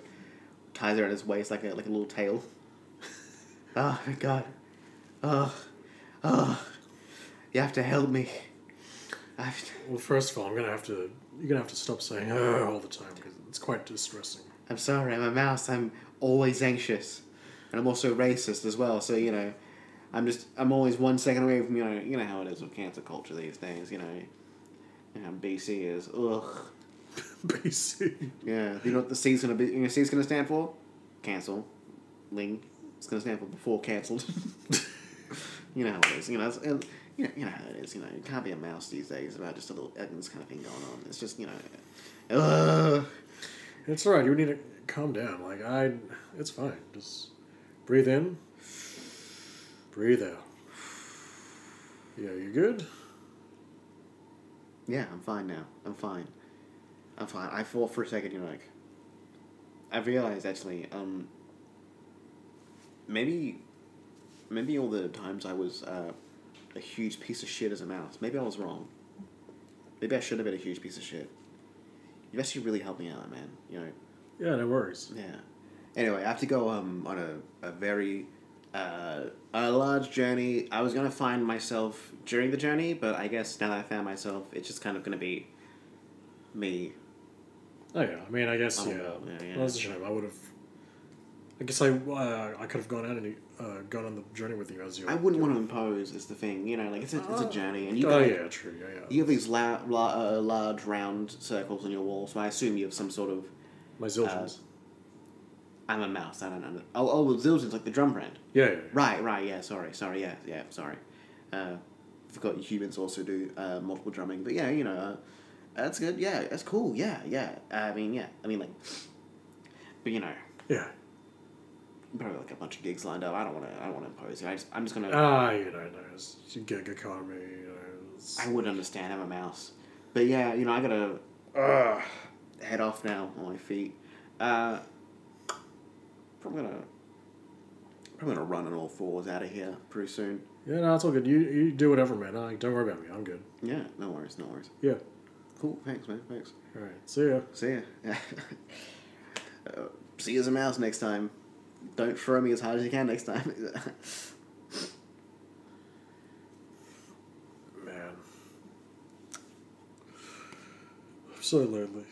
Speaker 2: ties it around his waist like a like a little tail. Ah, oh my god. Oh, oh, you have to help me. I have to,
Speaker 1: Well, first of all, I'm gonna have to. You're gonna have to stop saying "oh" all the time because it's quite distressing.
Speaker 2: I'm sorry, I'm a mouse. I'm always anxious, and I'm also racist as well. So you know, I'm just I'm always one second away from you know you know how it is with cancer culture these days. You know, you know BC is. Ugh.
Speaker 1: BC.
Speaker 2: Yeah. You know what the C's gonna be? You know, C's gonna stand for? Cancel. Ling. It's gonna stand for before cancelled. you know how it is. You know. It's, and, you know, you know how it is. You know, you can't be a mouse these days about just a little Evans kind of thing going on. It's just you know. Ugh.
Speaker 1: It's alright. You need to calm down. Like I, it's fine. Just breathe in. Breathe out. Yeah, you good?
Speaker 2: Yeah, I'm fine now. I'm fine. I'm fine. I thought for a second, you know, like, I realized actually, um, maybe, maybe all the times I was uh, a huge piece of shit as a mouse, maybe I was wrong. Maybe I should have been a huge piece of shit. You've actually really helped me out, man. You know,
Speaker 1: Yeah, no worries.
Speaker 2: yeah. Anyway, I have to go um, on a, a very uh, a large journey. I was gonna find myself during the journey, but I guess now that I found myself, it's just kind of gonna be me.
Speaker 1: Oh yeah, I mean, I guess yeah.
Speaker 2: yeah, yeah.
Speaker 1: Well, that's a shame. I would have. I guess I uh, I could have gone out and uh, gone on the journey with you as you.
Speaker 2: I wouldn't want to impose. Is the thing, you know, like it's a, it's a
Speaker 1: Oh.
Speaker 2: journey, and you
Speaker 1: Oh
Speaker 2: got
Speaker 1: yeah, true. Yeah, yeah.
Speaker 2: you have these la- la- uh, large round circles on your wall, so I assume you have some sort of.
Speaker 1: My Zildjians.
Speaker 2: I'm a mouse. I don't know. Oh, oh, well, Zildjian's like the drum brand.
Speaker 1: yeah, yeah, yeah.
Speaker 2: Right, right, yeah, sorry, sorry, yeah, yeah, sorry. Uh, forgot humans also do uh, multiple drumming, but yeah, you know, uh, that's good, yeah, that's cool, yeah, yeah. I mean, yeah, I mean, like, but you know,
Speaker 1: Yeah.
Speaker 2: Probably like a bunch of gigs lined up. I don't want to, I don't want to impose. I just, I'm just gonna.
Speaker 1: Ah, you know, no, it's a gig economy. You know, it's,
Speaker 2: I would understand. I'm a mouse, but yeah, you know, I gotta uh, head off now on my feet. Uh, probably gonna, I'm gonna run on all fours out of here pretty soon.
Speaker 1: Yeah, no, it's all good. You you do whatever, man. I, don't worry about me. I'm good.
Speaker 2: Yeah, no worries, no worries.
Speaker 1: Yeah.
Speaker 2: Cool, thanks, man. Thanks.
Speaker 1: All right. See ya.
Speaker 2: See ya. uh, see you as a mouse next time. Don't throw me as hard as you can next time.
Speaker 1: Man. I'm so lonely.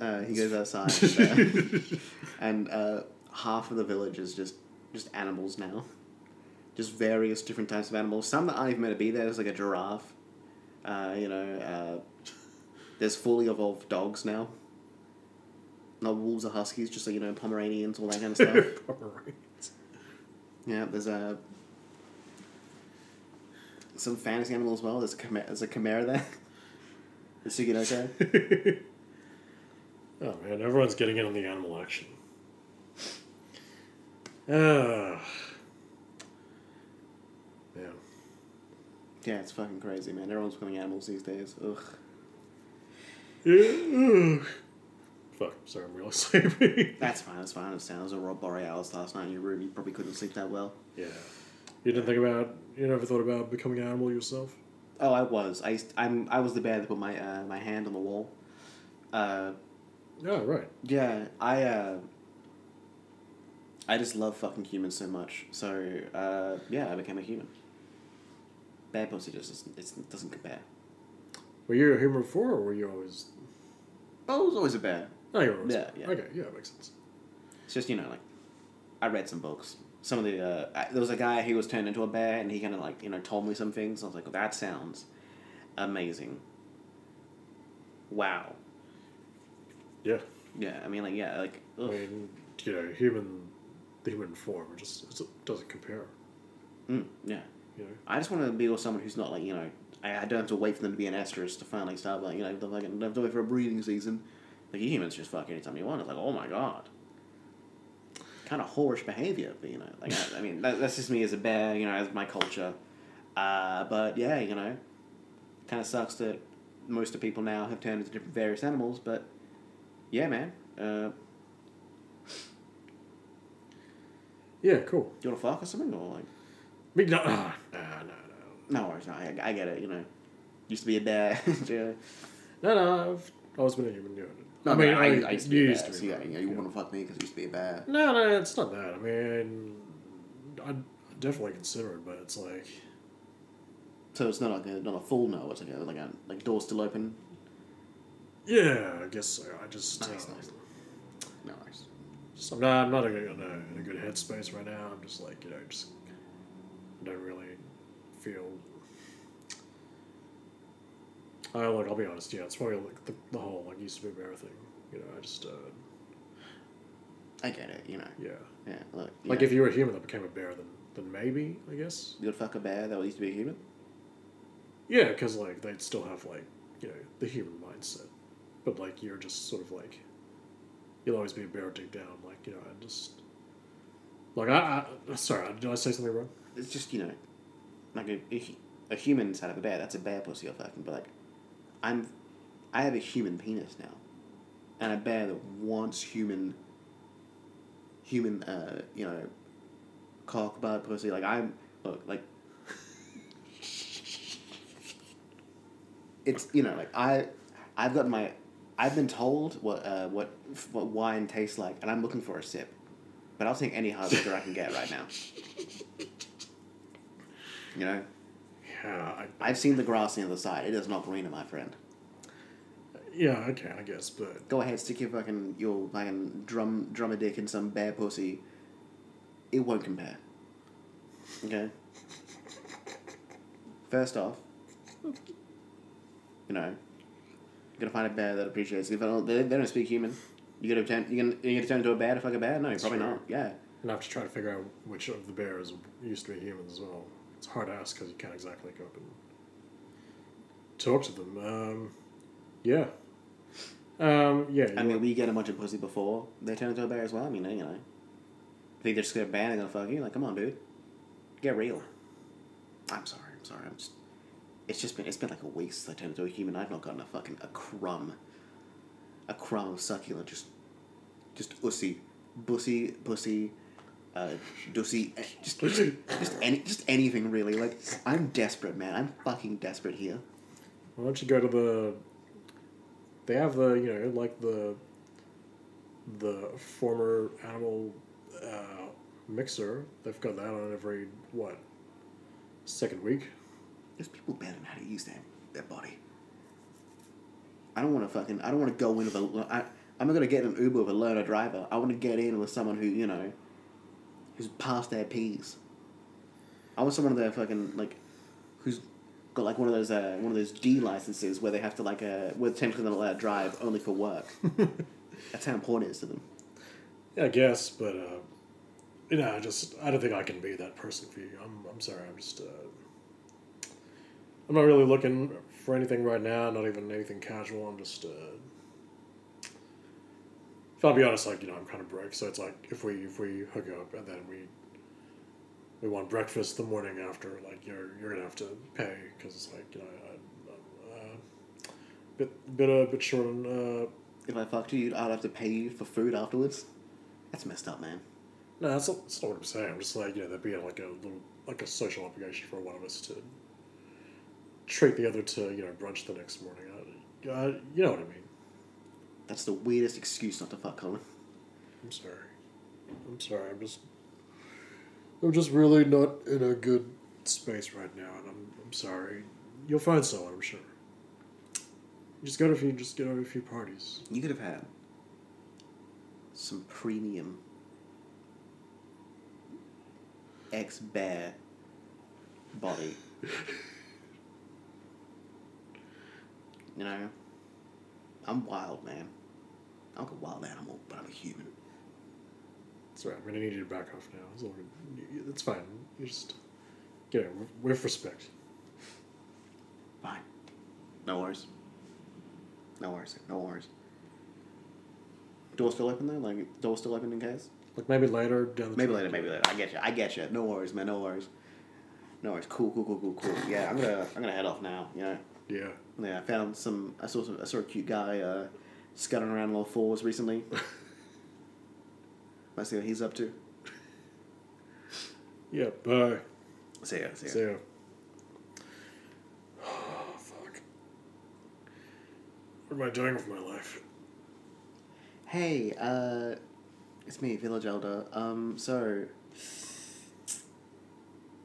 Speaker 2: uh, he goes outside, uh, and uh, half of the village is just just animals now. Just various different types of animals. Some that aren't even meant to be there. There's like a giraffe. Uh, you know, uh, there's fully evolved dogs now. Not wolves or huskies, just like you know Pomeranians, all that kind of stuff.
Speaker 1: Alright.
Speaker 2: Yeah, there's a some fantasy animal as well. There's a chimera, there's a chimera there. The Tsuchinoko.
Speaker 1: oh man, everyone's getting in on the animal action. Ah. Man.
Speaker 2: yeah, it's fucking crazy, man. Everyone's becoming animals these days. Ugh.
Speaker 1: Yeah. ugh. Fuck, sorry, I'm really sleepy.
Speaker 2: That's fine. That's fine. I understand. There was aurora borealis last night in your room. You probably couldn't sleep that well.
Speaker 1: yeah. You didn't think about, you never thought about becoming an animal yourself?
Speaker 2: Oh, I was. I I'm. I was the bear that put my uh, my hand on the wall. Uh,
Speaker 1: Yeah, right.
Speaker 2: yeah. I. Uh, I just love fucking humans so much. So uh, yeah, I became a human. Bear pussy just doesn't, it doesn't compare.
Speaker 1: Were you a human before, or were you always.
Speaker 2: I was always a bear.
Speaker 1: No, you were always.
Speaker 2: Yeah, yeah.
Speaker 1: Okay, yeah, that makes sense.
Speaker 2: It's just you know like, I read some books. Some of the uh, I- there was a guy who was turned into a bear, and he kind of like you know told me some things. I was like, well, that sounds amazing. Wow.
Speaker 1: Yeah.
Speaker 2: Yeah, I mean like yeah like
Speaker 1: I mean, you know, human, the human form, it just it doesn't compare,
Speaker 2: Mm, yeah.
Speaker 1: you know?
Speaker 2: I just want to be with someone who's not like you know. I, I don't have to wait for them to be an estrus to finally start like you know. Like, don't have to wait for a breeding season. Like you humans just fuck anytime you want. It's like oh my god. Kind of whorish behavior, but you know, like I, I mean, that, that's just me as a bear, you know, as my culture. Uh, but yeah, you know, kind of sucks that most of people now have turned into different various animals. But yeah, man, uh,
Speaker 1: Yeah, cool.
Speaker 2: do you want to fuck or something or like?
Speaker 1: Me, no, ah, nah, no, no.
Speaker 2: No worries, no, I, I get it. You know, used to be a bear. yeah.
Speaker 1: No, no, I've always been a human. Yeah.
Speaker 2: No,
Speaker 1: I mean, I,
Speaker 2: I, I used to be
Speaker 1: used to
Speaker 2: so
Speaker 1: be.
Speaker 2: yeah, you, know, you
Speaker 1: yeah.
Speaker 2: want to fuck me because I used to be a bear.
Speaker 1: No, no, it's not that. I mean, I definitely consider it, but it's like,
Speaker 2: So it's not like a not a full no. It's like a, like a like door still open.
Speaker 1: yeah, I guess so. I just,
Speaker 2: Nice,
Speaker 1: um,
Speaker 2: nice. No worries.
Speaker 1: just I'm not, I'm not in a, in a, in a good headspace right now. I'm just like, you know, just I don't really feel. I look. I'll be honest. Yeah, it's probably like the, the whole like used to be bear thing. You know, I just uh,
Speaker 2: I get it. You know.
Speaker 1: yeah.
Speaker 2: Yeah. Look.
Speaker 1: Like
Speaker 2: yeah.
Speaker 1: if you were a human that became a bear, then then maybe I guess.
Speaker 2: you would fuck a bear that used to be a human.
Speaker 1: Yeah, because like they'd still have like you know the human mindset, but like you're just sort of like you'll always be a bear deep down. Like you know, I just like I, I sorry, did I say something wrong?
Speaker 2: It's just you know, like a, a, a human inside of a bear. That's a bear pussy or fucking. But like, I'm, I have a human penis now, and a bear that wants human. Human, uh, you know, cock, butt, pussy. Like I'm, look, like. It's you know like I, I've got my, I've been told what uh, what what wine tastes like, and I'm looking for a sip, but I'll take any hard liquor I can get right now. You know,
Speaker 1: I,
Speaker 2: I've seen the grass on the other side. It is not greener, my friend.
Speaker 1: yeah, okay, I guess, but
Speaker 2: Go ahead, stick your fucking your fucking drum drum a dick in some bear pussy. It won't compare. Okay. First off, you know, you gotta find a bear that appreciates. If they don't, they, they don't speak human, you gotta turn you gonna you gonna turn into a bear to fuck a bear? No, probably
Speaker 1: true.
Speaker 2: not. Yeah.
Speaker 1: and I have to try to figure out which of the bears used to be humans as well. It's hard to ask because you can't exactly go up and talk to them. Um, yeah. Um, yeah.
Speaker 2: I mean, we get a bunch of pussy before they turn into a bear as well. I mean, you know, I think they're just gonna ban and gonna fuck you? Like, come on, dude, get real. I'm sorry. I'm sorry. I'm just. It's just been. It's been like a week since I turned into a human. I've not gotten a fucking a crumb. A crumb of succulent, just, just ussy, bussy, pussy, uh, eh, just, just, just any, just anything really. Like, I'm desperate, man. I'm fucking desperate here.
Speaker 1: Why don't you go to the? They have the you know like the. The former animal uh, mixer. They've got that on every what. Second week.
Speaker 2: There's people better than how to use their, their body. I don't want to fucking. I don't want to go in with a. I, I'm not gonna get an Uber with a learner driver. I want to get in with someone who you know, who's past their P's. I want someone that fucking like, who's got like one of those uh, one of those D licenses where they have to like uh, where technically they're not allowed to drive only for work. That's how important it is to them.
Speaker 1: Yeah, I guess, but uh, you know, I just I don't think I can be that person for you. I'm I'm sorry. I'm just uh, I'm not really looking for anything right now. Not even anything casual. I'm just. Uh, if I'll be honest, like you know, I'm kind of broke. So it's like if we if we hook up and then we we want breakfast the morning after, like you're you're gonna have to pay because it's like you know. I, I'm, uh, bit bit a bit short on uh,
Speaker 2: If I fucked you, I'd have to pay you for food afterwards. That's messed up, man.
Speaker 1: No, that's not, that's not what I'm saying. I'm just like, you know, there'd be like a little, like a social obligation for one of us to treat the other to, you know, brunch the next morning. Uh, uh, you know what I mean.
Speaker 2: That's the weirdest excuse not to fuck, Colin.
Speaker 1: I'm sorry. I'm sorry. I'm just, I'm just really not in a good space right now, and I'm, I'm sorry. You'll find someone, I'm sure. You just go to a few, just get over a few parties.
Speaker 2: You could have had some premium ex bear body. you know, I'm wild, man. I'm like a wild animal, but I'm a human.
Speaker 1: That's right. I'm gonna need you to back off now. It's, all good. it's fine. You just get it with- with respect.
Speaker 2: Fine. No worries. No worries. No worries. Door still open though? Like door still open in case?
Speaker 1: Like maybe later down the
Speaker 2: Maybe
Speaker 1: track.
Speaker 2: later, maybe later. I get you. I get you. No worries, man. No worries. No worries. Cool, cool, cool, cool, cool. Yeah, I'm gonna I'm gonna head off now. You know.
Speaker 1: Yeah.
Speaker 2: Yeah, I found some. I saw some. I saw a cute guy uh, scuttling around on all fours recently. Let's see what he's up to.
Speaker 1: Yeah. Bye.
Speaker 2: See ya. See ya.
Speaker 1: See ya. Oh, fuck. What am I doing with my life?
Speaker 2: Hey, uh, it's me, Village Elder. Um, so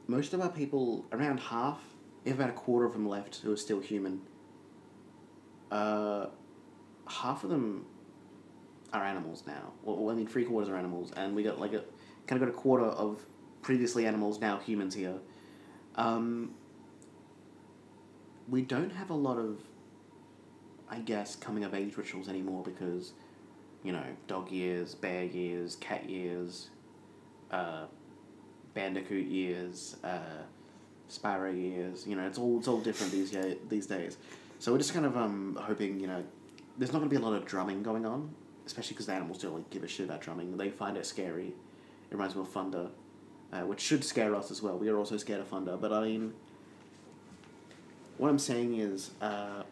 Speaker 2: most of our people, around half, have about a quarter of them left who are still human. Uh, half of them are animals now. Well, I mean, three quarters are animals, and we got like a kind of got a quarter of previously animals, now humans here. Um, we don't have a lot of, I guess, coming of age rituals anymore because you know, dog years, bear years, cat years, uh, bandicoot years, uh, sparrow years. You know, it's all it's all different these these days. So we're just kind of um hoping you know, there's not gonna be a lot of drumming going on, especially because the animals don't like give a shit about drumming. They find it scary. It reminds me of thunder, uh, which should scare us as well. We are also scared of thunder, but I mean. What I'm saying is, uh,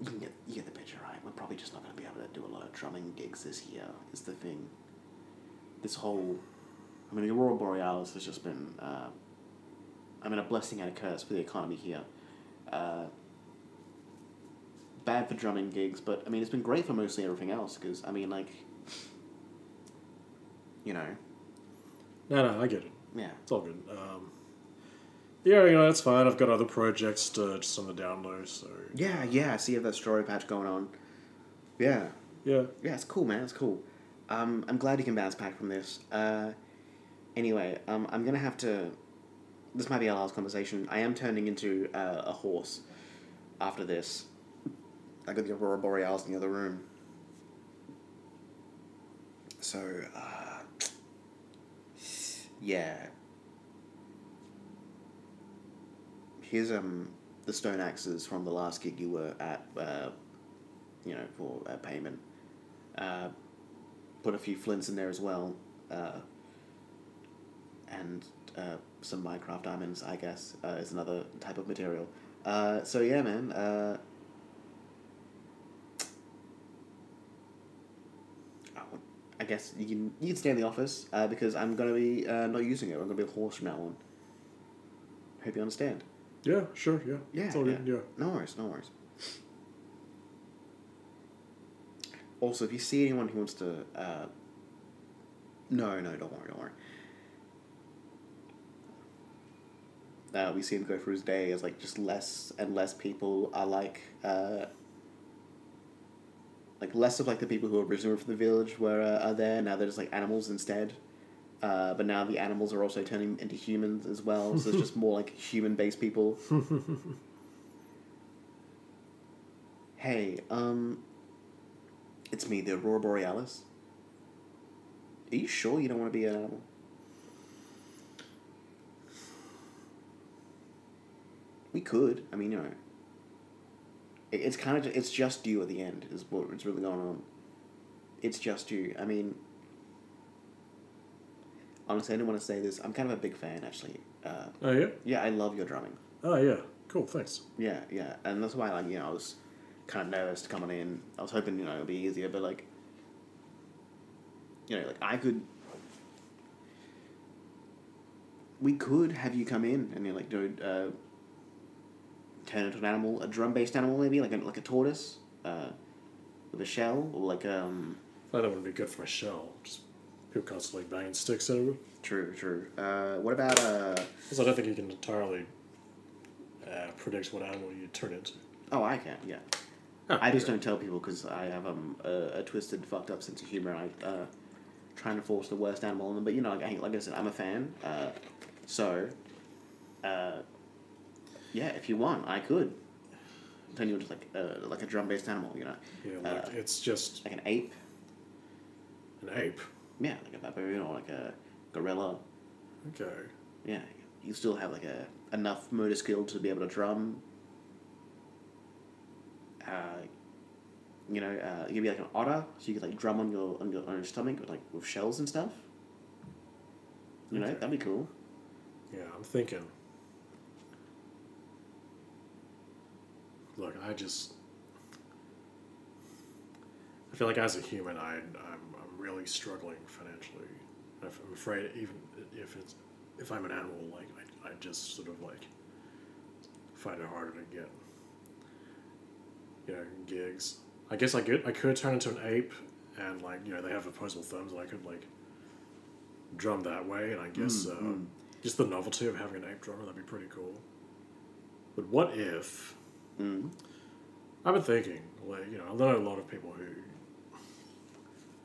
Speaker 2: you get you get the picture, right? We're probably just not going to be able to do a lot of drumming gigs this year. Is the thing. This whole, I mean, the Aurora Borealis has just been, uh, I mean, a blessing and a curse for the economy here. Uh, bad for drumming gigs, but I mean, it's been great for mostly everything else. Because I mean, like, you know,
Speaker 1: No, no, I get it.
Speaker 2: yeah.
Speaker 1: It's all good. Um, yeah, you know, that's fine. I've got other projects to, just on the down low, so.
Speaker 2: Yeah, yeah. I see you have that story patch going on. Yeah.
Speaker 1: Yeah.
Speaker 2: Yeah, it's cool, man. It's cool. Um, I'm glad you can bounce back from this. Uh, anyway, um, I'm gonna have to. This might be our last conversation. I am turning into uh, a horse after this. I got the Aurora Borealis in the other room. So, uh, yeah. Here's um the stone axes from the last gig you were at. Uh, you know, for uh, payment. Uh, put a few flints in there as well, uh, and uh, some Minecraft diamonds, I guess, uh, is another type of material. Uh, so yeah, man. Uh, I, guess you can you can stay in the office uh, because I'm gonna be uh, not using it. I'm gonna be a horse from now on. Hope you understand.
Speaker 1: Yeah, sure, yeah.
Speaker 2: Yeah,
Speaker 1: It's all
Speaker 2: yeah.
Speaker 1: good, yeah.
Speaker 2: No worries, no worries. Also, if you see anyone who wants to, uh, no, no, don't worry, don't worry. Uh, we see him go through his day as like just less and less people are like, uh, like less of like the people who originally were from the village were uh, are there. Now they're just like animals instead. Uh, but now the animals are also turning into humans as well. So it's just more like human based people. Hey, um, it's me, the Aurora Borealis. Are you sure you don't want to be an animal? We could. I mean, you know, it, it's kind of it's just you at the end is what what's really going on. It's just you. I mean, honestly, I didn't want to say this. I'm kind of a big fan, actually. Uh,
Speaker 1: Oh, yeah?
Speaker 2: yeah, I love your drumming.
Speaker 1: Oh, yeah. Cool, thanks.
Speaker 2: Yeah, yeah, and that's why like you know I was kind of nervous coming in. I was hoping you know it'd be easier, but like you know like I could. We could have you come in and you know, like do uh, turn into an animal, a drum based animal maybe like a like a tortoise, uh, with a shell or like um.
Speaker 1: That would be good for a shell. Just people constantly banging sticks over.
Speaker 2: True, true. Uh, what about uh?
Speaker 1: Because I don't think you can entirely uh, predict what animal you turn into.
Speaker 2: Oh, I can. Yeah.
Speaker 1: Oh,
Speaker 2: I just don't tell people because I have um, a, a twisted, fucked up sense of humor. I uh, trying to force the worst animal on them, but you know, like, I- like I said, I'm a fan. Uh, so, uh, yeah, if you want, I could turn you into like uh, like a drum based animal. You know,
Speaker 1: Yeah, like
Speaker 2: Uh,
Speaker 1: it's just
Speaker 2: like an ape.
Speaker 1: an ape.
Speaker 2: Yeah, like a baboon or like a gorilla.
Speaker 1: Okay.
Speaker 2: Yeah, you still have like a enough motor skill to be able to drum. Uh, you know, uh, you could be like an otter, so you could like drum on your on your, on your stomach with like with shells and stuff. You know, that'd be cool.
Speaker 1: Yeah, I'm thinking. Look, I just. I feel like as a human, I, I'm, I'm really struggling financially. I'm afraid even if it's if I'm an animal, like I, I just sort of like find it harder to get you know gigs. I guess I could I could turn into an ape and like you know they have opposable thumbs and I could like drum that way and I guess uh, just the novelty of having an ape drummer that'd be pretty cool. But what if
Speaker 2: Mm.
Speaker 1: I've been thinking like you know I know a lot of people who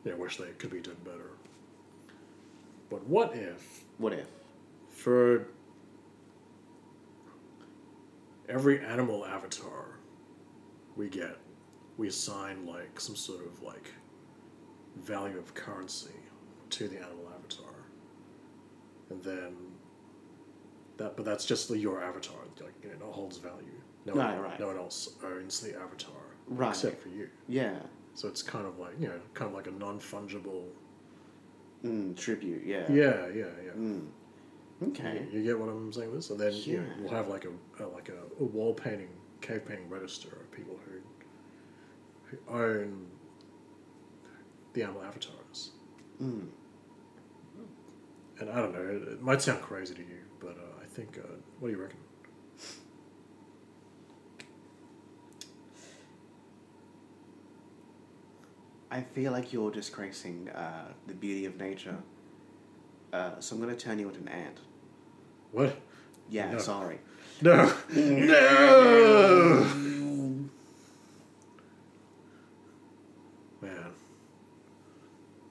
Speaker 1: you know, wish they could be doing better. But what if
Speaker 2: What if?
Speaker 1: for every animal avatar we get, we assign like some sort of like value of currency to the animal avatar, and then that, but that's just your avatar. Like you know, it holds value. No
Speaker 2: Right,
Speaker 1: one,
Speaker 2: right.
Speaker 1: no one else owns the avatar
Speaker 2: Right.
Speaker 1: except for you.
Speaker 2: Yeah.
Speaker 1: So it's kind of like you know, kind of like a non fungible.
Speaker 2: Mm, tribute. Yeah.
Speaker 1: Yeah, yeah, yeah.
Speaker 2: Mm. Okay.
Speaker 1: You, you get what I'm saying? This, and then you know, we'll have like a, a like a, a wall painting, cave painting register of people who who own the animal avatars.
Speaker 2: Mm.
Speaker 1: And I don't know, it, it might sound crazy to you, but uh, I think. Uh, what do you reckon?
Speaker 2: I feel like you're disgracing uh, the beauty of nature. Uh, so I'm gonna turn you into an ant.
Speaker 1: What?
Speaker 2: Yeah,
Speaker 1: No.
Speaker 2: sorry.
Speaker 1: No, no, man.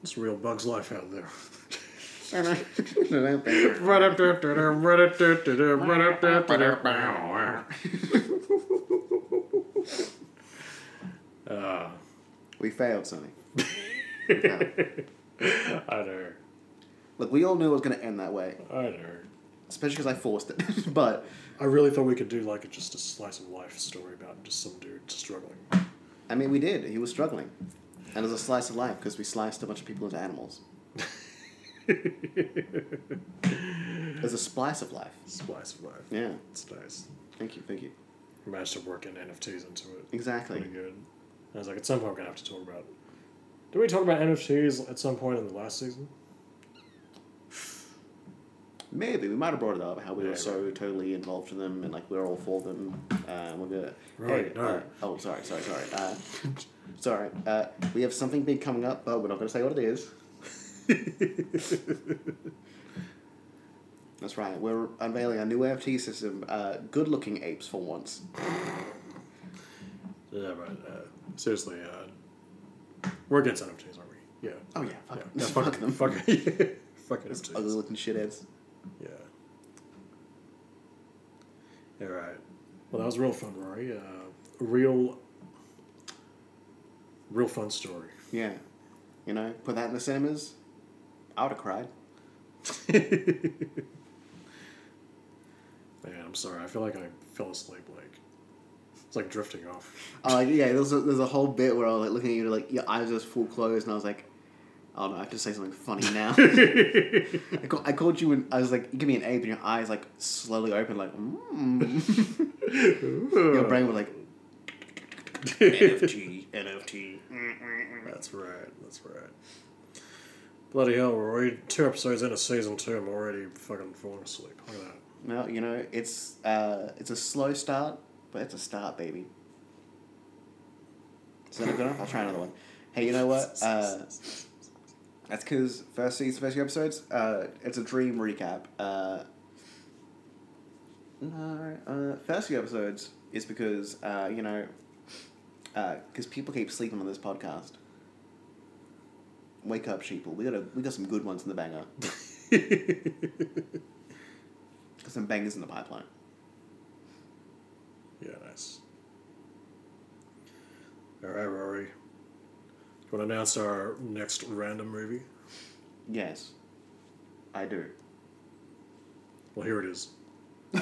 Speaker 1: It's real Bug's life out there. uh,
Speaker 2: we failed, Sonny.
Speaker 1: I know.
Speaker 2: Look, we all knew it was gonna end that way,
Speaker 1: I know.
Speaker 2: especially because I forced it. but
Speaker 1: I really thought we could do like a, just a slice of life story about just some dude struggling.
Speaker 2: I mean, we did. He was struggling, and it was a slice of life because we sliced a bunch of people into animals. There's a splice of life.
Speaker 1: Slice of life.
Speaker 2: Yeah.
Speaker 1: It's nice.
Speaker 2: Thank you. Thank you.
Speaker 1: managed to work in NFTs into it.
Speaker 2: Exactly.
Speaker 1: Pretty good. I was like, at some point, we're gonna have to talk about Did we talk about NFTs at some point in the last season?
Speaker 2: Maybe we might have brought it up how we
Speaker 1: Yeah,
Speaker 2: were so totally involved in them and like we're all for them. Uh, we're gonna.
Speaker 1: Right,
Speaker 2: hey,
Speaker 1: no.
Speaker 2: uh, oh, sorry, sorry, sorry. Uh, sorry. Uh, we have something big coming up, but we're not gonna say what it is. That's right. We're unveiling a new NFT system. Uh, good-looking apes for once.
Speaker 1: Yeah, but uh, seriously, uh, we're against NFTs, aren't we? Yeah.
Speaker 2: Oh yeah, fuck,
Speaker 1: Yeah,
Speaker 2: yeah, fuck,
Speaker 1: fuck,
Speaker 2: them.
Speaker 1: Fuck, yeah, fuck
Speaker 2: Those
Speaker 1: NFTs.
Speaker 2: ugly-looking shitheads.
Speaker 1: Yeah. All right. Well, that was real fun, Rory. Uh, real, real fun story.
Speaker 2: Yeah, you know, put that in the cinemas. I would have cried.
Speaker 1: Man, I'm sorry. I feel like I fell asleep. Like it's like drifting off.
Speaker 2: Uh, yeah, there's a, there's a whole bit where I was like looking at you, like your eyes just full closed, and I was like, oh no, I have to say something funny now. I, call, I called you, and I was like, give me an ape, and your eyes like slowly open, like, mm. your brain was like, NFT, NFT.
Speaker 1: That's right. That's right. Bloody hell, we're already two episodes into season two. I'm already fucking falling asleep. Look at that.
Speaker 2: Well, you know, it's uh, it's a slow start, but it's a start, baby. Is that good enough? I'll try another one. Hey, you know what? Uh, that's because first season, first few episodes, uh, it's a dream recap. Uh, no, uh, first few episodes is because uh, you know, because people keep sleeping on this podcast. Wake up, sheeple. We got a, we got some good ones in the banger. Got some bangers in the pipeline.
Speaker 1: Yeah, nice. All right, Rory. You want to announce our next random movie?
Speaker 2: Yes, I do.
Speaker 1: Well, here it is.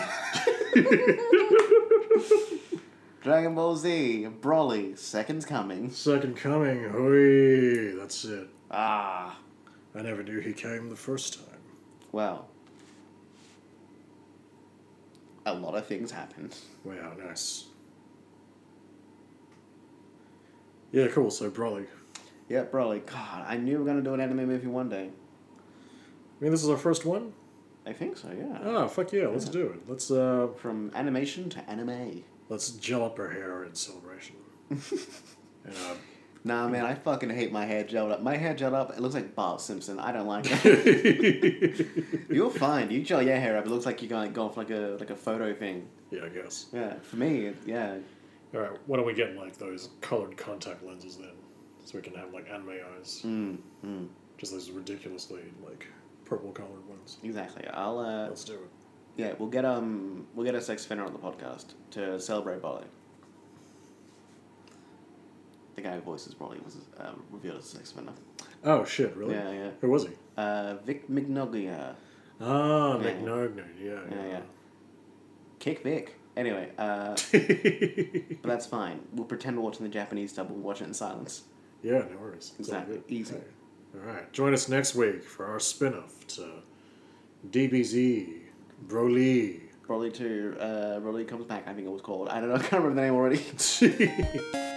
Speaker 2: Dragon Ball Z, Broly, Seconds Coming.
Speaker 1: Second Coming. Hooey! That's it.
Speaker 2: Ah,
Speaker 1: I never knew he came the first time.
Speaker 2: well. A lot of things happened.
Speaker 1: Wow, nice. Yeah, cool. So Broly.
Speaker 2: Yeah, Broly. God, I knew we were going to do an anime movie one day.
Speaker 1: I mean, this is our first one.
Speaker 2: I think so, yeah.
Speaker 1: Oh, fuck yeah! Let's do it. Let's uh,
Speaker 2: From animation to anime.
Speaker 1: let's gel up our hair in celebration. and, uh,
Speaker 2: Nah, man, I fucking hate my hair gelled up. My hair gelled up, it looks like Bart Simpson. I don't like it. you're fine. You gel your hair up, it looks like you're going, going for like a like a photo thing.
Speaker 1: yeah, I guess.
Speaker 2: Yeah, for me, it- yeah.
Speaker 1: All right, why don't we get like those colored contact lenses then, so we can have like anime eyes,
Speaker 2: Mm, mm,
Speaker 1: just those ridiculously like purple colored ones.
Speaker 2: exactly. I'll uh,
Speaker 1: Let's do it.
Speaker 2: Yeah, we'll get um we'll get a sex offender on the podcast to celebrate Broly. The guy who voices Broly was um, revealed as a sex offender.
Speaker 1: Oh shit! Really?
Speaker 2: Yeah, yeah.
Speaker 1: Who was he?
Speaker 2: Uh, Vic Mignogna.
Speaker 1: Ah,
Speaker 2: Yeah.
Speaker 1: McNogno. Yeah,
Speaker 2: Yeah, yeah. Kick Vic. Anyway, uh, but that's fine. We'll pretend we're watching the Japanese dub. We'll watch it in silence.
Speaker 1: yeah, no worries. It's all
Speaker 2: Exactly.
Speaker 1: good.
Speaker 2: Easy.
Speaker 1: All right. Join us next week for our spin-off to DBZ Broly.
Speaker 2: Broly 2, uh, Broly Comes Back, I think it was called. I don't know, I can't remember the name already.